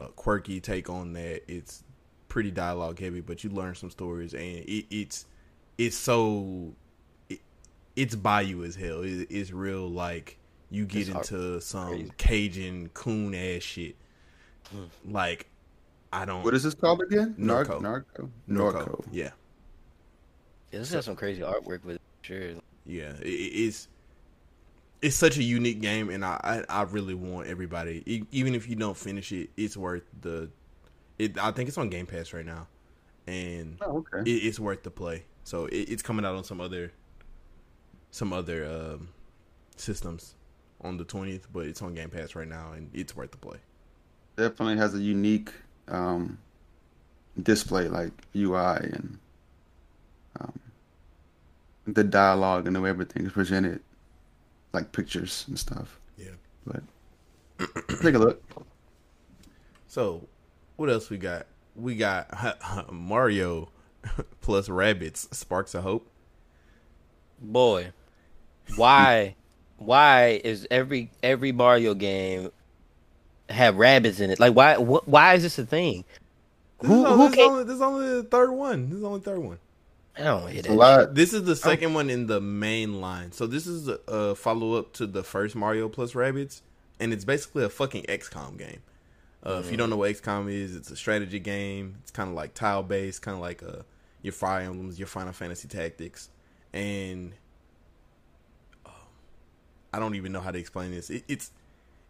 a quirky take on that. It's pretty dialogue heavy, but you learn some stories, and it, it's it's so it, it's bayou as hell. It, it's real like you get It's into some crazy. Cajun coon ass shit. Like I don't What is this called again? Norco. Narco. Norco. Norco. Yeah, Yeah, this has some crazy artwork with it. Sure. yeah. It, it- it's it's such a unique game, and I, I I really want everybody, e- even if you don't finish it, it's worth the. It I think it's on Game Pass right now, and Oh, okay. it, it's worth the play. So it, it's coming out on some other some other um, systems on the twentieth, but it's on Game Pass right now, and it's worth the play. Definitely has a unique um, display, like UI and um, the dialogue and the way everything is presented, like pictures and stuff. Yeah. But take a look. So, what else we got? We got Mario plus Rabbids, Sparks of Hope. Boy, why, why is every every Mario game have Rabbids in it? Like, why? Wh- why is this a thing? This, Who is, only, who this, is only, this is only the third one. This is only the third one. I don't hear It's that. a lot. This is the second one in the main line. So this is a, a follow up to the first Mario plus Rabbids, and it's basically a fucking XCOM game. Uh, If you don't know what XCOM is, it's a strategy game. It's kind of like tile based, kind of like uh, your Fire Emblems, your Final Fantasy Tactics, and uh, I don't even know how to explain this. It, it's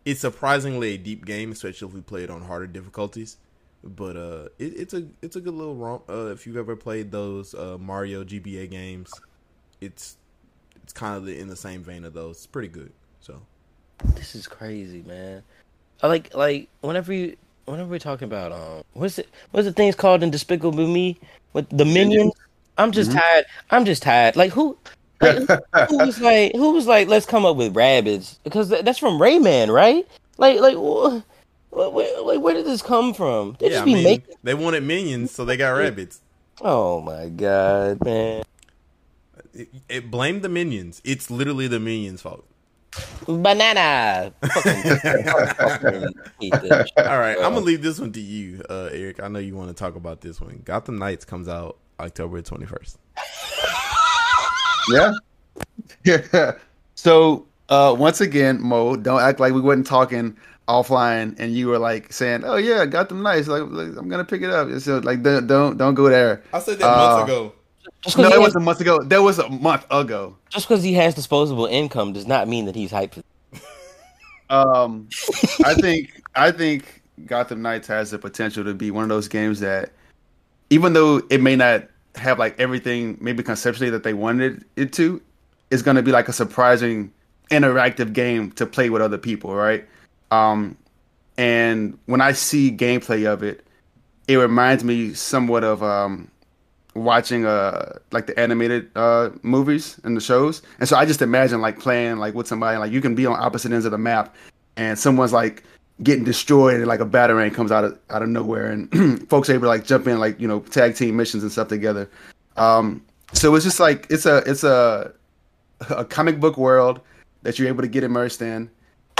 it's surprisingly a deep game, especially if we play it on harder difficulties. But uh, it, it's a it's a good little romp. Uh, if you've ever played those uh, Mario GBA games, it's it's kind of in the same vein of those. It's pretty good. So This is crazy, man. I like like whenever you whenever we're talking about um what's it what's the things called in Despicable Me with the minions. I'm just tired. I'm just tired. Like who. Like, who was like who was like let's come up with Rabbids because that's from Rayman right like like wh- wh- where, like, where did this come from they yeah, just I be mean, making they wanted minions, so they got Rabbids. oh my god man It, it blamed the minions. It's literally the minions' fault. banana Fucking- fucking hate that shit, All right. I'm gonna leave this one to you, uh, Eric. I know you want to talk about this one. Gotham Knights comes out October 21st. Yeah. Yeah. So uh, once again, Mo, don't act like we wasn't talking offline, and you were like saying, "Oh yeah, got them nice. Like, like, I'm gonna pick it up." So like, don't don't, don't go there. I said that months ago. just No, it was has- a month ago. That was a month ago. Just because he has disposable income does not mean that he's hyped Um, I think I think Gotham Knights has the potential to be one of those games that, even though it may not have like everything maybe conceptually that they wanted it to, is going to be like a surprising interactive game to play with other people, right? Um, and when I see gameplay of it, it reminds me somewhat of um, watching uh like the animated uh movies and the shows and so i just imagine like playing like with somebody like you can be on opposite ends of the map and someone's like getting destroyed and like a batarang comes out of out of nowhere. And folks able to like jump in like you know tag team missions and stuff together. Um so it's just like it's a it's a a comic book world that you're able to get immersed in.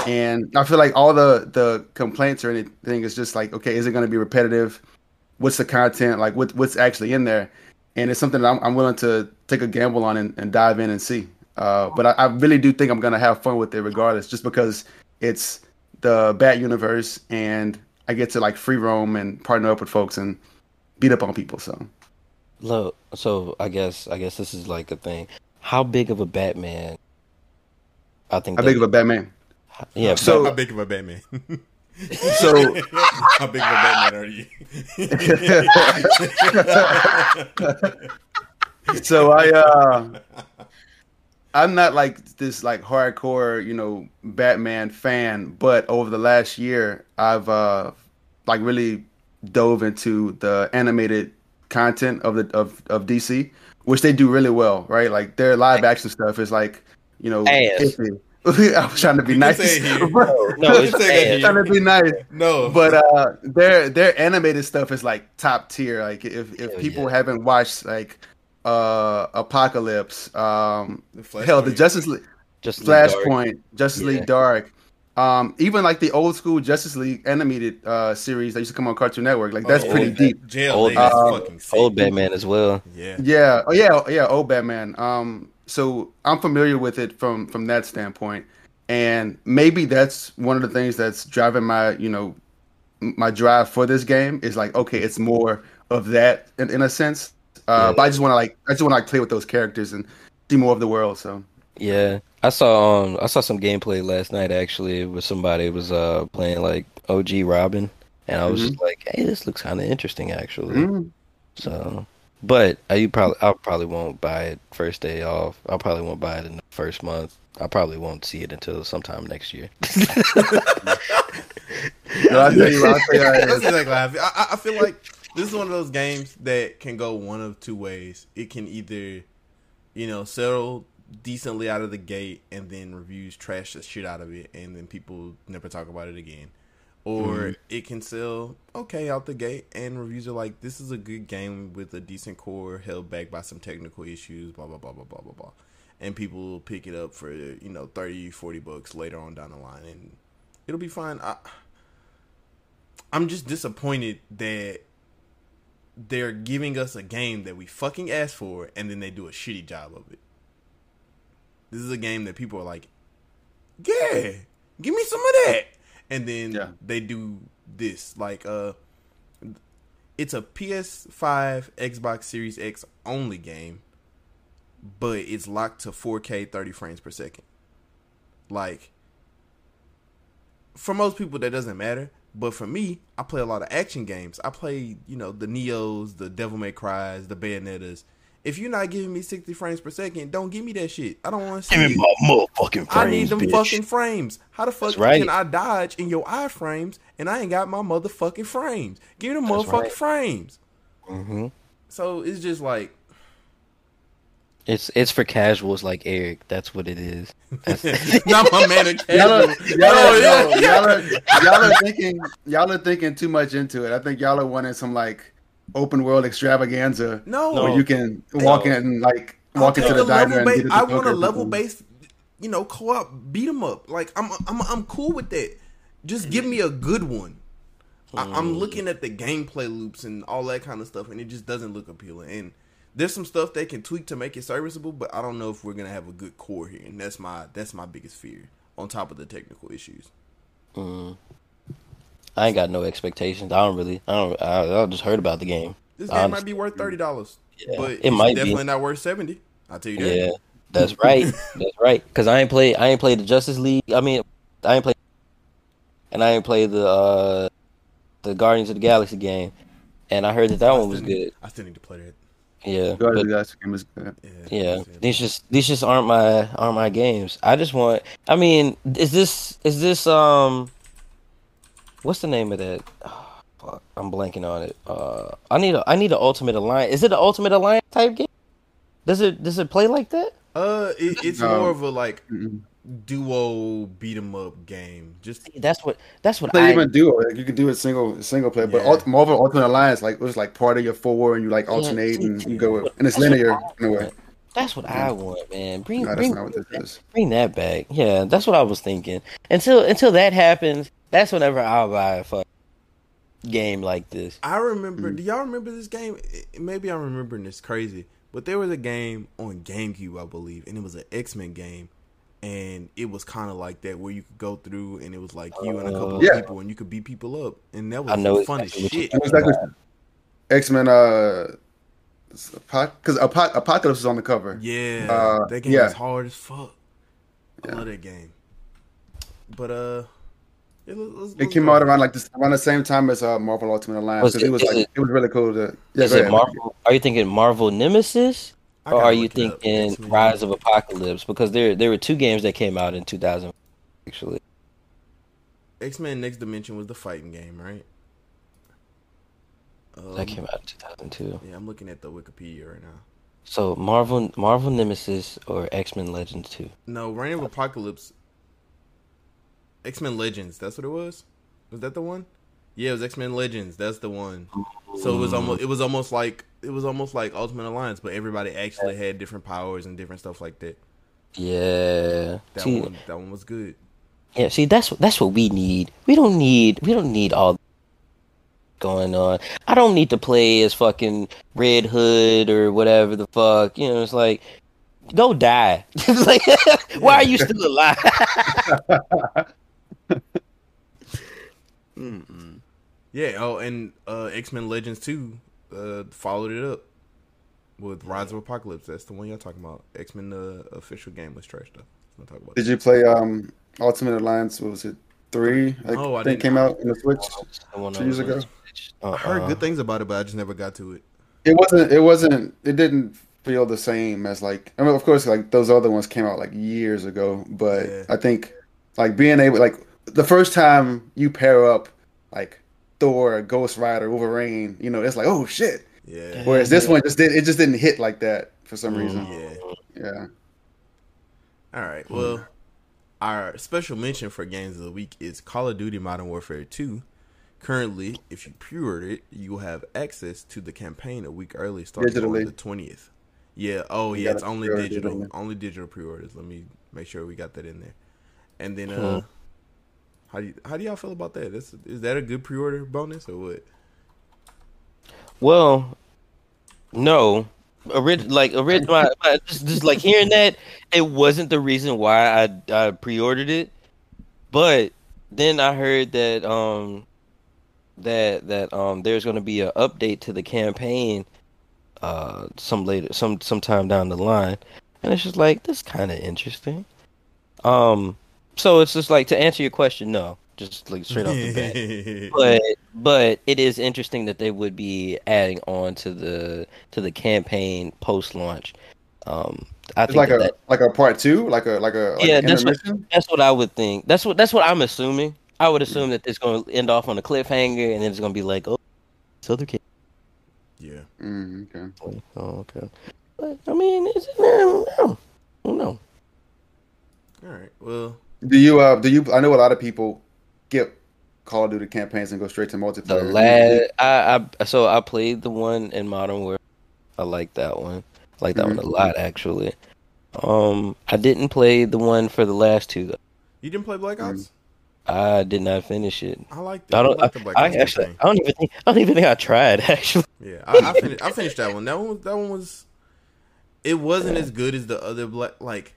And i feel like all the the complaints or anything is just like okay is it going to be repetitive? What's the content? Like what, what's actually in there? And it's something that I'm, I'm willing to take a gamble on and, and dive in and see. Uh, but I, I really do think i'm going to have fun with it regardless just because it's the bat universe and i get to like free roam and partner up with folks and beat up on people so Look, so I guess I guess this is like a thing. How big of a Batman? I think. how big of a batman yeah. so- how big of a Batman? so how big of a Batman are you? so I uh I'm not like this like hardcore, you know, Batman fan, but over the last year I've uh like really dove into the animated content of the of, of DC, which they do really well, right? Like their live action stuff is like, you know, Ass. I was trying to be You nice. say no, it's Say that bad. here. trying to be nice. no, But uh their their animated stuff is like top tier. Like if if Hell people yeah. haven't watched like uh Apocalypse, um the hell the Justice League Just Flashpoint, Justice. League Dark. Um, even like the old school Justice League animated uh series that used to come on Cartoon Network, like that's oh, pretty deep. Old, um, old Batman as well. Yeah. Yeah. Oh yeah, oh, yeah, old Batman. Um so I'm familiar with it from from that standpoint. And maybe that's one of the things that's driving my, you know, my drive for this game is like, okay, it's more of that in, in a sense uh, yeah. But I just want to like I just want to like play with those characters and see more of the world. So yeah, I saw um I saw some gameplay last night actually with somebody was uh playing like OG Robin and I was mm-hmm. just like, hey, this looks kind of interesting actually. Mm-hmm. So, but I you probably I probably won't buy it first day off. I probably won't buy it in the first month. I probably won't see it until sometime next year. I, I feel like this is one of those games that can go one of two ways. It can either, you know, settle decently out of the gate and then reviews trash the shit out of it and then people never talk about it again. Or mm-hmm. it can sell okay out the gate and reviews are like, this is a good game with a decent core held back by some technical issues, blah, blah, blah, blah, blah, blah, blah. And people will pick it up for, you know, 30, 40 bucks later on down the line and it'll be fine. I, I'm just disappointed that they're giving us a game that we fucking asked for and then they do a shitty job of it. This is a game that people are like, "Yeah, give me some of that." And then yeah. they do this like uh it's a PS5, Xbox Series X only game, but it's locked to 4K 30 frames per second. Like for most people that doesn't matter, but for me, I play a lot of action games. I play, you know, the Niohs, the Devil May Cries, the Bayonettas. If you're not giving me 60 frames per second, don't give me that shit. I don't want to see Give me my motherfucking frames. I need them bitch. fucking frames. How the fuck right. can I dodge in your iframes frames and I ain't got my motherfucking frames? Give me the motherfucking right. frames. Mm-hmm. So it's just like it's it's for casuals like Eric. That's what it is. Not my man. Y'all, are, thinking y'all are thinking too much into it. I think y'all are wanting some like open world extravaganza. No, where you can walk no. in and like walk into the diner. Ba- I want a level based, you know, co op beat 'em up. Like I'm I'm I'm cool with that. Just give me a good one. I, am oh. looking at the gameplay loops and all that kind of stuff, and it just doesn't look appealing. And there's some stuff they can tweak to make it serviceable, but I don't know if we're gonna have a good core here, and that's my that's my biggest fear. On top of the technical issues. Mm. I ain't got no expectations. I don't really. I don't. I, I just heard about the game. This game might be worth thirty dollars, yeah, but it might definitely be. not worth seventy. I tell you that. Yeah, that's right. that's right. Because I ain't played. I ain't played the Justice League. I mean, I ain't played, and I ain't played the uh the Guardians of the Galaxy game. And I heard that that I one was need, good. I still need to play that. Yeah, but, game good. Yeah, yeah. these just these just aren't my aren't my games. I just want. I mean, is this is this um, what's the name of that? Oh, fuck, I'm blanking on it. Uh, I need a I need an Ultimate Alliance. Is it an Ultimate Alliance type game? Does it does it play like that? Uh, it, it's no. more of a like duo beat 'em up game. Just that's what that's what I even do. Like, you can do it single single player, yeah. but ult- Marvel Ultimate Alliance like it was like part of your four and you like alternate yeah. and you go and it's linear in a way. That's what. I want, man. Bring no, bring, bring, that back. Yeah, that's what I was thinking. Until until that happens, that's whenever I'll buy a fuck game like this. I remember. Mm-hmm. Do y'all remember this game? Maybe I'm remembering this crazy, but there was a game on GameCube, I believe, and it was an X Men game and it was kind of like that where you could go through and it was like you and a couple of yeah. people and you could beat people up and that was I know fun as shit. Exactly. X Men, uh, because Apoc- Apocalypse is on the cover. Yeah, uh, that game yeah. is hard as fuck. Yeah. I love that game, but uh. It, was, it came out around like this around the same time as uh, Marvel Ultimate Alliance. Was it, it was like it, it was really cool. To, yeah, is it Marvel? Are you thinking Marvel Nemesis? or are you thinking Rise of Apocalypse? Because there there were two games that came out in 2000, actually. X Men Next Dimension was the fighting game, right? Um, that came out in 2002. Yeah, I'm looking at the Wikipedia right now. So Marvel Marvel Nemesis or X Men Legends 2? No, Reign of Apocalypse. X Men Legends. That's what it was. Was that the one? Yeah, it was X Men Legends. That's the one. So it was almost it was almost like it was almost like Ultimate Alliance, but everybody actually had different powers and different stuff like that. Yeah, that see, one that one was good. Yeah, see, that's that's what we need. We don't need we don't need all going on. I don't need to play as fucking Red Hood or whatever the fuck. You know, it's like go die. like, why are you still alive? yeah. Oh, and uh, X Men Legends too uh, followed it up with Rise of Apocalypse. That's the one y'all talking about. X Men the official game was trash though. Let's not talk about Did you play um Ultimate Alliance? What was it? Three? I No, I think didn't. came out in the Switch. Two years on the ago? I heard Uh-uh. good things about it, but I just never got to it. It wasn't. It wasn't. It didn't feel the same as like. I mean, of course, like those other ones came out like years ago. But Yeah. I think like being able, like the first time you pair up like Thor, Ghost Rider, Wolverine, you know, it's like oh shit. Yeah. Whereas this one just did. It just didn't hit like that for some reason. Yeah. Yeah. All right. Well, our special mention for games of the week is Call of Duty Modern Warfare 2. Currently, if you pre-order it, you will have access to the campaign a week early, starting on the twentieth. Yeah. Oh, yeah. It's only pre-order digital. Only digital pre-orders. Let me make sure we got that in there. And then, uh, Hmm. How do you, how do y'all feel about that? Is, that a good pre-order bonus or what? Well, no. Orig- like orig- my, my, just, just like hearing that, it wasn't the reason why I I pre-ordered it. But then I heard that um that that um there's going to be an update to the campaign uh some later some sometime down the line, and it's just like this kind of interesting. Um, so it's just like to answer your question, no, just like straight off the bat but but it is interesting that they would be adding on to the to the campaign post launch. Um, I It's think like that a that- like a part two, like a like a like yeah, that's what, that's what I would think. That's what that's what I'm assuming. I would assume that it's going to end off on a cliffhanger, and then it's going to be like, oh, this other kid. yeah. Mm, okay. Oh, okay. But I mean, is it? I don't know. All right. Well, Do you uh do you? I know a lot of people skip Call of Duty campaigns and go straight to multiplayer. The last, I, I so I played the one in Modern Warfare. I like that one. I like that one a lot actually. Um, I didn't play the one for the last two though. you didn't play Black Ops? I did not finish it. I like that. I don't. I, like the Black I Ops actually. campaign. I don't even think. I don't even think I tried actually. Yeah, I, I, finished, I finished that one. That one, was- that one was. It wasn't as good as the other black like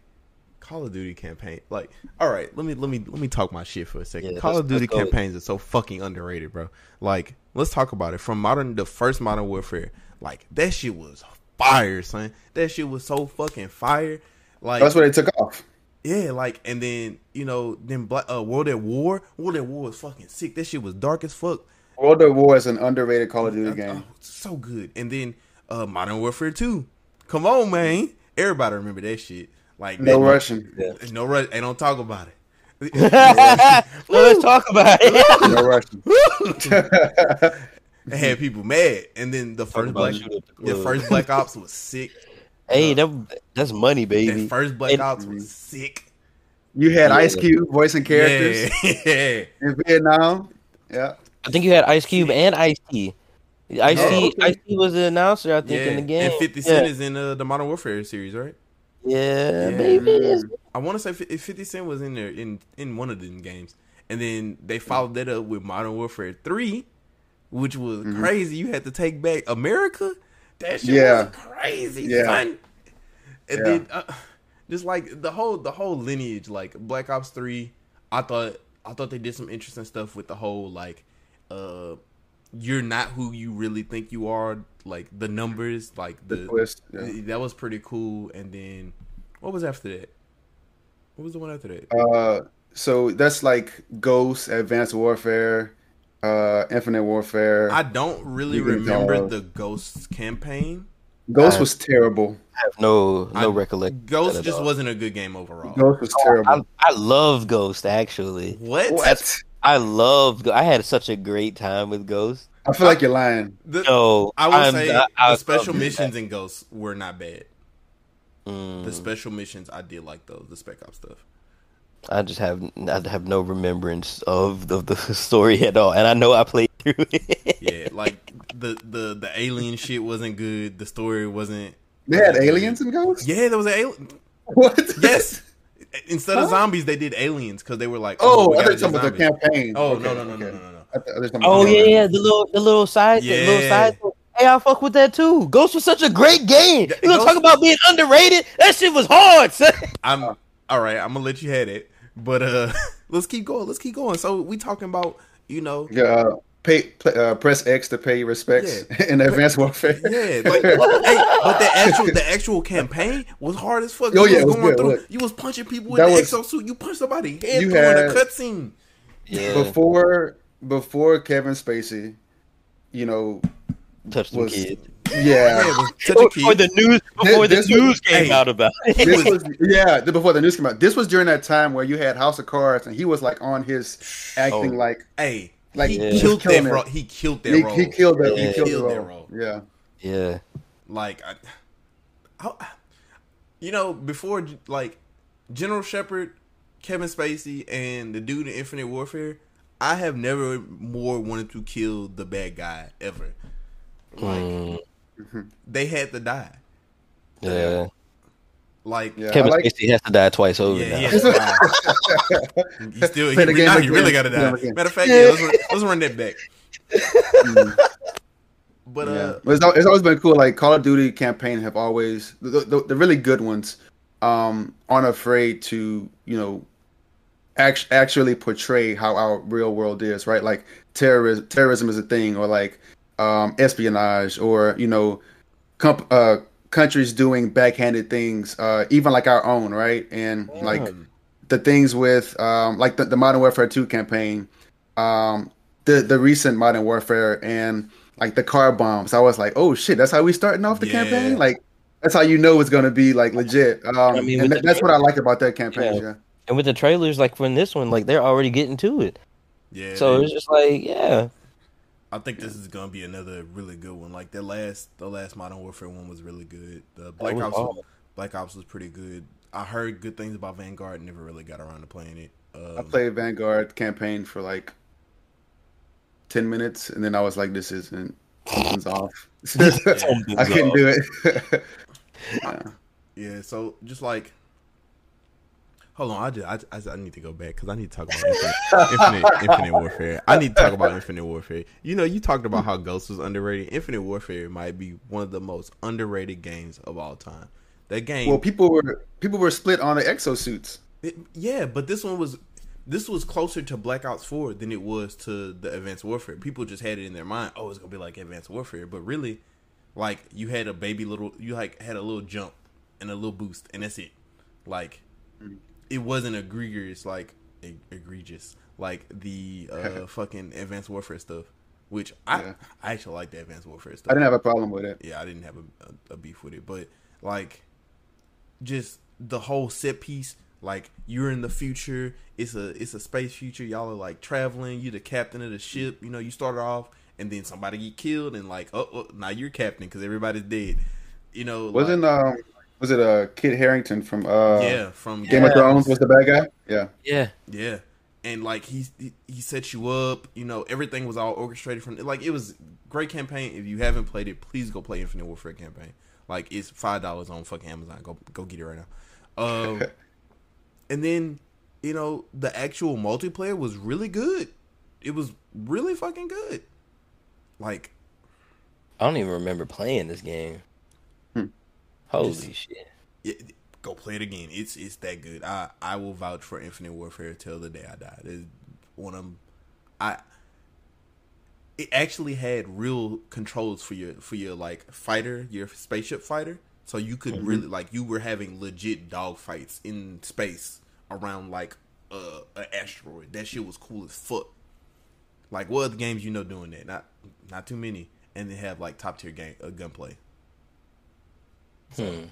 Call of Duty campaign. Like, all right, let me let me let me talk my shit for a second. Yeah, Call of Duty let's go with- campaigns are so fucking underrated, bro. Like, let's talk about it. From modern, the first Modern Warfare, like that shit was fire, son. That shit was so fucking fire. Like, That's what they took off. yeah, like, and then you know, then Black uh, World at War. World at War was fucking sick. That shit was dark as fuck. World at War is an underrated Call of Duty Oh, game. so good. And then uh Modern Warfare 2. Come on, man. Everybody remember that shit. Like No that- Russian. No rush. Ain't don't talk about it. well, let's talk about it. No Russian. it had people mad. And then the first Black the the first Black Ops was sick. hey, that that's money, baby. That first Black And- Ops was sick. You had Yeah. Ice Cube voicing characters Yeah. in Vietnam. Yeah. I think you had Ice Cube and Ice T. Ice Oh, T. okay. Ice T was the announcer, I yeah. think, in the game. And 50 yeah. Cent is in uh, the Modern Warfare series, right? Yeah, Yeah. baby. I want to say fi- 50 Cent was in there in in one of them games, and then they followed that up with Modern Warfare 3, which was Mm-hmm. crazy. You had to take back America. That shit Yeah. was crazy, Yeah. son. And Yeah. then uh, just like the whole the whole lineage, like Black Ops 3, I thought I thought they did some interesting stuff with the whole like uh you're not who you really think you are, like the numbers, like The the twist. Yeah. that was pretty cool. And then what was after that? What was the one after that? Uh, so that's like Ghost, Advanced Warfare, uh, Infinite Warfare. I don't really You remember tell. the Ghosts campaign. Ghost I- was terrible. I have no no I- recollection. Ghost just all. wasn't a good game overall. Ghost was I, terrible. I love Ghost actually. What? What? I love. I had such a great time with Ghost. I feel like you're lying. The, No, I will I'm say not- I the special missions in Ghosts were not bad. Mm, The special missions, I did like those. The Spec Ops stuff. I just have I have no remembrance of of the story at all, and I know I played through it. Yeah, like the the the alien shit wasn't good. The story wasn't. They had aliens in Ghost. Yeah, there was an alien. What? Yes, instead of zombies, they did aliens because they were like, Oh, we I gotta thought do you were talking about the campaign. Oh Okay, no no no no okay. no no no. I thought- I was talking Oh yeah, the- yeah, the little the little side the little side. Hey, I fuck with that too. Ghost was such a great game. Yeah, You know, Ghost- talk about being underrated. That shit was hard. Son. I'm all right. I'm gonna let you have it, but uh, let's keep going. Let's keep going. So we talking about you know Yeah, uh, pay, play, uh, press X to pay your respects in Advanced Warfare. Yeah, like, hey, but the actual the actual campaign was hard as fuck. Oh, you yeah, was was going good, through. look. You was punching people That in the was- exosuit. You punched somebody head You through in a had- cutscene. Yeah, Before before Kevin Spacey, you know, touch them was kids. Yeah, yeah. it was Before kid. the news, before the this was- news came hey, out about it. this was yeah the- before the news came out. This was during that time where you had House of Cards, and he was like on his acting Oh. like Hey, Like, he Yeah. killed that killing role. He killed that he, role. he killed that. Yeah. He killed, Killed the role. role. Yeah. Yeah, Like, I, I, you know, before like General Shepherd, Kevin Spacey, and the dude in Infinite Warfare, I have never more wanted to kill the bad guy ever. Like Mm, they had to die. yeah. Like Yeah. Kevin like- Spacey has to die twice over Yeah, now. yeah. You still, he, Play the game now he again. really got to die. Matter of fact, yeah, let's, run, let's run that back. Mm, But yeah. uh, But It's, it's always been cool. Like Call of Duty campaign have always the, the, the really good ones um, aren't afraid to you know act, actually portray how our real world is, right? Like terrorism, terrorism is a thing, or like um, espionage, or you know, comp- uh, countries doing backhanded things, uh, even like our own, right? And like um, the things with um, like the, the Modern Warfare 2 campaign, um, the the recent Modern Warfare and like the car bombs. I was like, oh shit, that's how we starting off the Yeah. campaign. Like that's how you know it's gonna be like legit. Um, I mean, and with that- that's what I like about that campaign. Yeah. Yeah. And with the trailers, like from this one, like they're already getting to it. yeah. So it's just like, yeah, I think this is gonna be another really good one. Like the last, the last Modern Warfare one was really good. The Black Ops, hard. Black Ops was pretty good. I heard good things about Vanguard. Never really got around to playing it. Um, I played Vanguard campaign for like ten minutes, and then I was like, this isn't. Something's off. I couldn't do it. yeah. Yeah, so just like, hold on, I just I, I, I need to go back because I need to talk about Infinite, Infinite, Infinite Warfare. I need to talk about Infinite Warfare. You know, you talked about how Ghost was underrated. Infinite Warfare might be one of the most underrated games of all time. That game, Well, people were people were split on the exosuits. it- yeah, but this one was this was closer to Black Ops Four than it was to the Advanced Warfare. People just had it in their mind, oh, it's gonna be like Advanced Warfare, but really, like you had a baby little, you like had a little jump and a little boost, and that's it. Like it wasn't egregious, like e- egregious, like the uh, fucking Advanced Warfare stuff. Which I Yeah. I actually like the Advanced Warfare stuff I didn't have a problem with it. yeah, I didn't have a, a, a beef with it, but like, just the whole set piece. Like you're in the future. It's a it's a space future. Y'all are like traveling. you're the captain of the ship. You know you started off, and then somebody get killed, and like oh, oh now you're captain because everybody's dead. You know, Wasn't um was it uh Kit Harington from uh yeah from Game of Thrones was the bad guy? Yeah. yeah. Yeah, and like he he, he set you up. You know everything was all orchestrated from like it was great campaign. If you haven't played it, please go play Infinite Warfare campaign. Like it's five dollars on fucking Amazon. Go go get it right now. Um, and then you know the actual multiplayer was really good. It was really fucking good. Like I don't even remember playing this game. Holy Just- shit! it, go play it again. It's it's that good. I I will vouch for Infinite Warfare till the day I die. It's one of I. It actually had real controls for your for your like fighter, your spaceship fighter. So you could really like you were having legit dog fights in space around like uh, an asteroid. That shit was cool as fuck. Like what other games you know doing that? Not not too many, and they have like top tier game uh, gunplay. Hmm.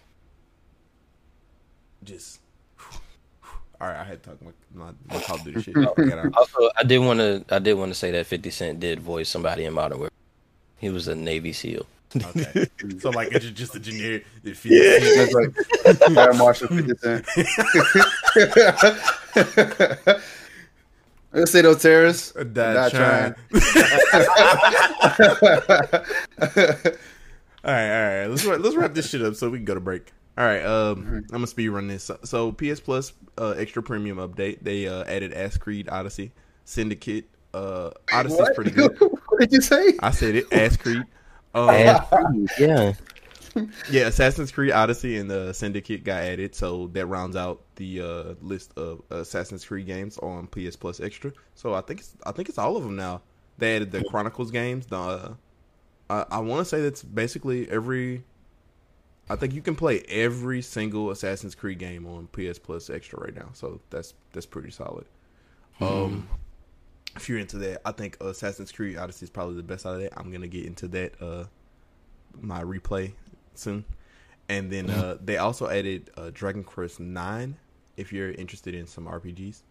just all right. I had to talk my my, my Call of Duty shit. Also, I did want to. I did want to say that Fifty Cent did voice somebody in Modern Warfare. He was a Navy SEAL. Okay, so like it's just a generic. If Yeah. That's like Air Marshal 50 Cent. Let's say those terrorists. Die Not trying. all right, all right. Let's wrap- let's wrap this shit up so we can go to break. All right, um, I'm gonna speed run this. So, so PS Plus uh, extra premium update. They uh, added Ass Creed Odyssey, Syndicate. Uh, Odyssey's What? pretty good. what did you say? I said it. Ass Creed. Um, And- yeah. yeah, Assassin's Creed Odyssey and the Syndicate got added, so that rounds out the uh, list of Assassin's Creed games on PS Plus Extra. So I think it's I think it's all of them now. They added the Chronicles games. The uh, I, I want to say that's basically every. I think you can play every single Assassin's Creed game on PS Plus Extra right now. So that's that's pretty solid. Um, if you're into that, I think Assassin's Creed Odyssey is probably the best out of that. I'm gonna get into that uh my replay soon. And then uh they also added uh, Dragon Quest Nine if you're interested in some RPGs.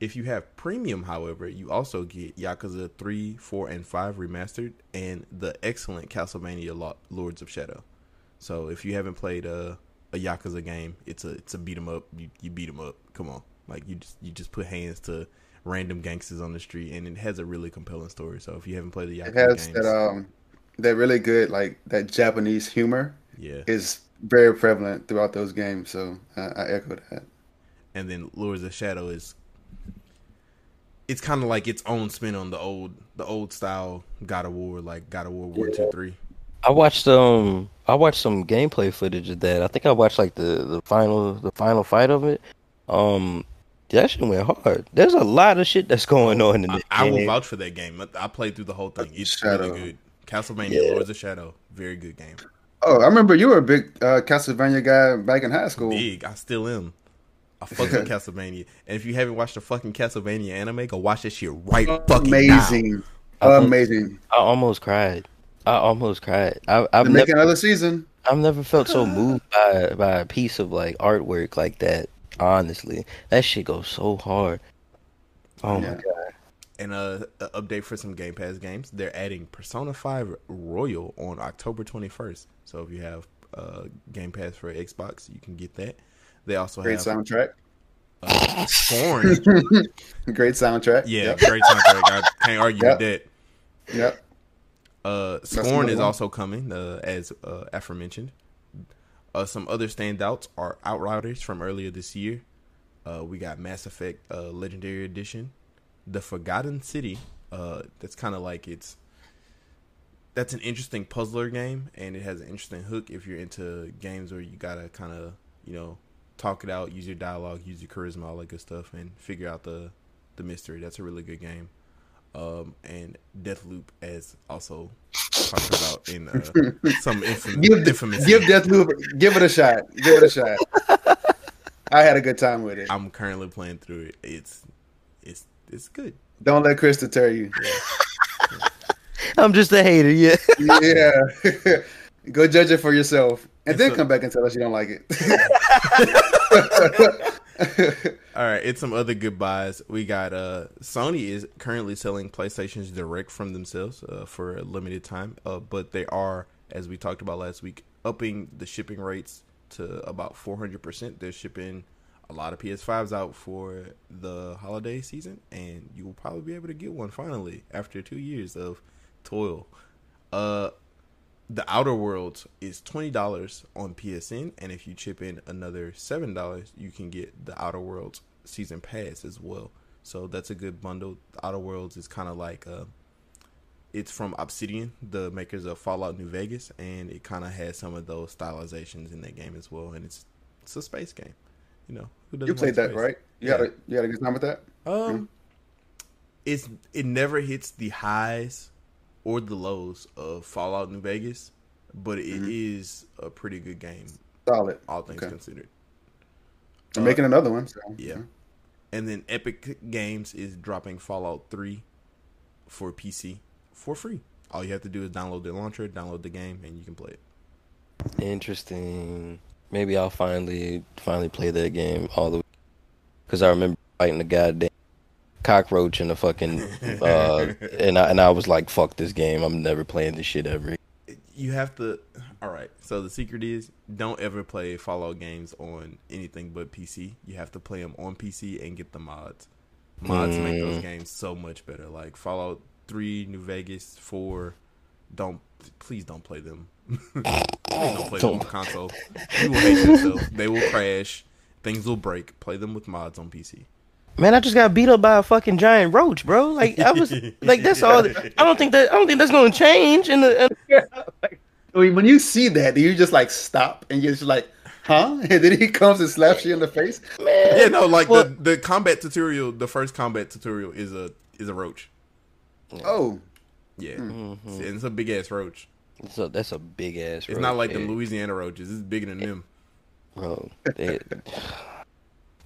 If you have premium, however, you also get Yakuza 3, 4, and 5 remastered and the excellent Castlevania Lo- Lords of Shadow. So if you haven't played a, a Yakuza game, it's a it's a beat 'em up. You, you beat 'em up. Come on, like you just you just put hands to random gangsters on the street, and it has a really compelling story. So if you haven't played the Yakuza It has games, that um that really good like that Japanese humor yeah. is very prevalent throughout those games. So I, I echo that. and then Lords of Shadow is it's kind of like its own spin on the old the old style God of War, like God of War one, two, three. I watched um I watched some gameplay footage of that. I think I watched like the the final the final fight of it. Um that shit went hard. There's a lot of shit that's going on in I, this I will vouch for that game. I- I played through the whole thing. It's Shadow. really good. Castlevania, Yeah. Lords of Shadow, very good game. Oh, I remember you were a big uh, Castlevania guy back in high school. Big, I still am. I fuck with Castlevania, and if you haven't watched the fucking Castlevania anime, go watch that shit right fucking now. Amazing, Um, amazing. I almost cried. I almost cried. I, I've They're never making another season. I've never felt so moved by by a piece of like artwork like that. Honestly, that shit goes so hard. Oh my god! And uh, a update for some Game Pass games. They're adding Persona 5 Royal on October 21st. So if you have uh, Game Pass for Xbox, you can get that. They also have Great have soundtrack. uh, Scorn. Great soundtrack. yeah, Yep. great soundtrack. I can't argue Yep. with that. Yep. Uh, Scorn is one. also coming, uh, as uh, aforementioned. Uh, some other standouts are Outriders from earlier this year. Uh, we got Mass Effect uh, Legendary Edition, The Forgotten City. Uh, that's kind of like it's. That's an interesting puzzler game, and it has an interesting hook if you're into games where you gotta kind of, you know, talk it out, use your dialogue, use your charisma, all that good stuff, and figure out the the mystery. That's a really good game. Um, and Deathloop, as also talked about in uh, some infamous, Give the, infamous give Deathloop, give it a shot. Give it a shot. I had a good time with it. I'm currently playing through it. It's it's it's good. Don't let Chris deter you. I'm just a hater. Yeah. Yeah. Go judge it for yourself, and then a- come back and tell us you don't like it. All right, it's some other goodbyes. We got uh Sony is currently selling PlayStations direct from themselves uh, for a limited time, uh, but they are, as we talked about last week, upping the shipping rates to about 400%. They're shipping a lot of PS5s out for the holiday season, and you will probably be able to get one finally after two years of toil. Uh, the Outer Worlds is twenty dollars on PSN, and if you chip in another seven dollars, you can get the Outer Worlds season pass as well. So that's a good bundle. The Outer Worlds is kind of like uh, it's from Obsidian, the makers of Fallout New Vegas, and it kind of has some of those stylizations in that game as well. And it's it's a space game, you know. Who doesn't you played that, right? You Yeah. had a you had a good time with that. Um, it's it never hits the highs or the lows of Fallout New Vegas, but it is Mm-hmm. a pretty good game, Solid. all things Okay. considered. They're Uh, making another one. So. Yeah. And then Epic Games is dropping Fallout 3 for PC for free. All you have to do is download the launcher, download the game, and you can play it. Interesting. Maybe I'll finally finally play that game all the way. Because I remember fighting the goddamn cockroach in the fucking uh, and I and I was like, fuck this game. I'm never playing this shit ever. You have to. All right. So the secret is don't ever play Fallout games on anything but PC. You have to play them on PC and get the mods. Mods make those Mm. games so much better. Like Fallout 3, New Vegas, 4, don't please don't play them. don't play them on console. You will hate yourself. They will crash. Things will break. Play them with mods on PC. Man, I just got beat up by a fucking giant roach, bro. Like I was like that's all. I don't think that I don't think that's gonna change. In the in I mean, when you see that, do you just like stop and you're just like, huh? And then he comes and slaps you in the face. man, Yeah, no, like Well- the, the combat tutorial, the first combat tutorial is a is a roach. Oh, Yeah, Mm-hmm. and it's a big ass roach. so that's a big ass. It's not like the Louisiana roaches. It's bigger than them. bro. They,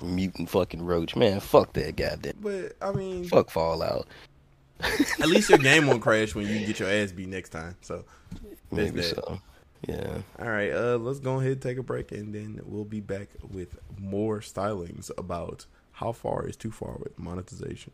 mutant fucking roach, man. Fuck that goddamn. But I mean, Fuck Fallout. at least your game won't crash when you get your ass beat next time. So Maybe that. so. Yeah. All right, uh, let's go ahead and take a break, and then we'll be back with more stylings about how far is too far with monetization.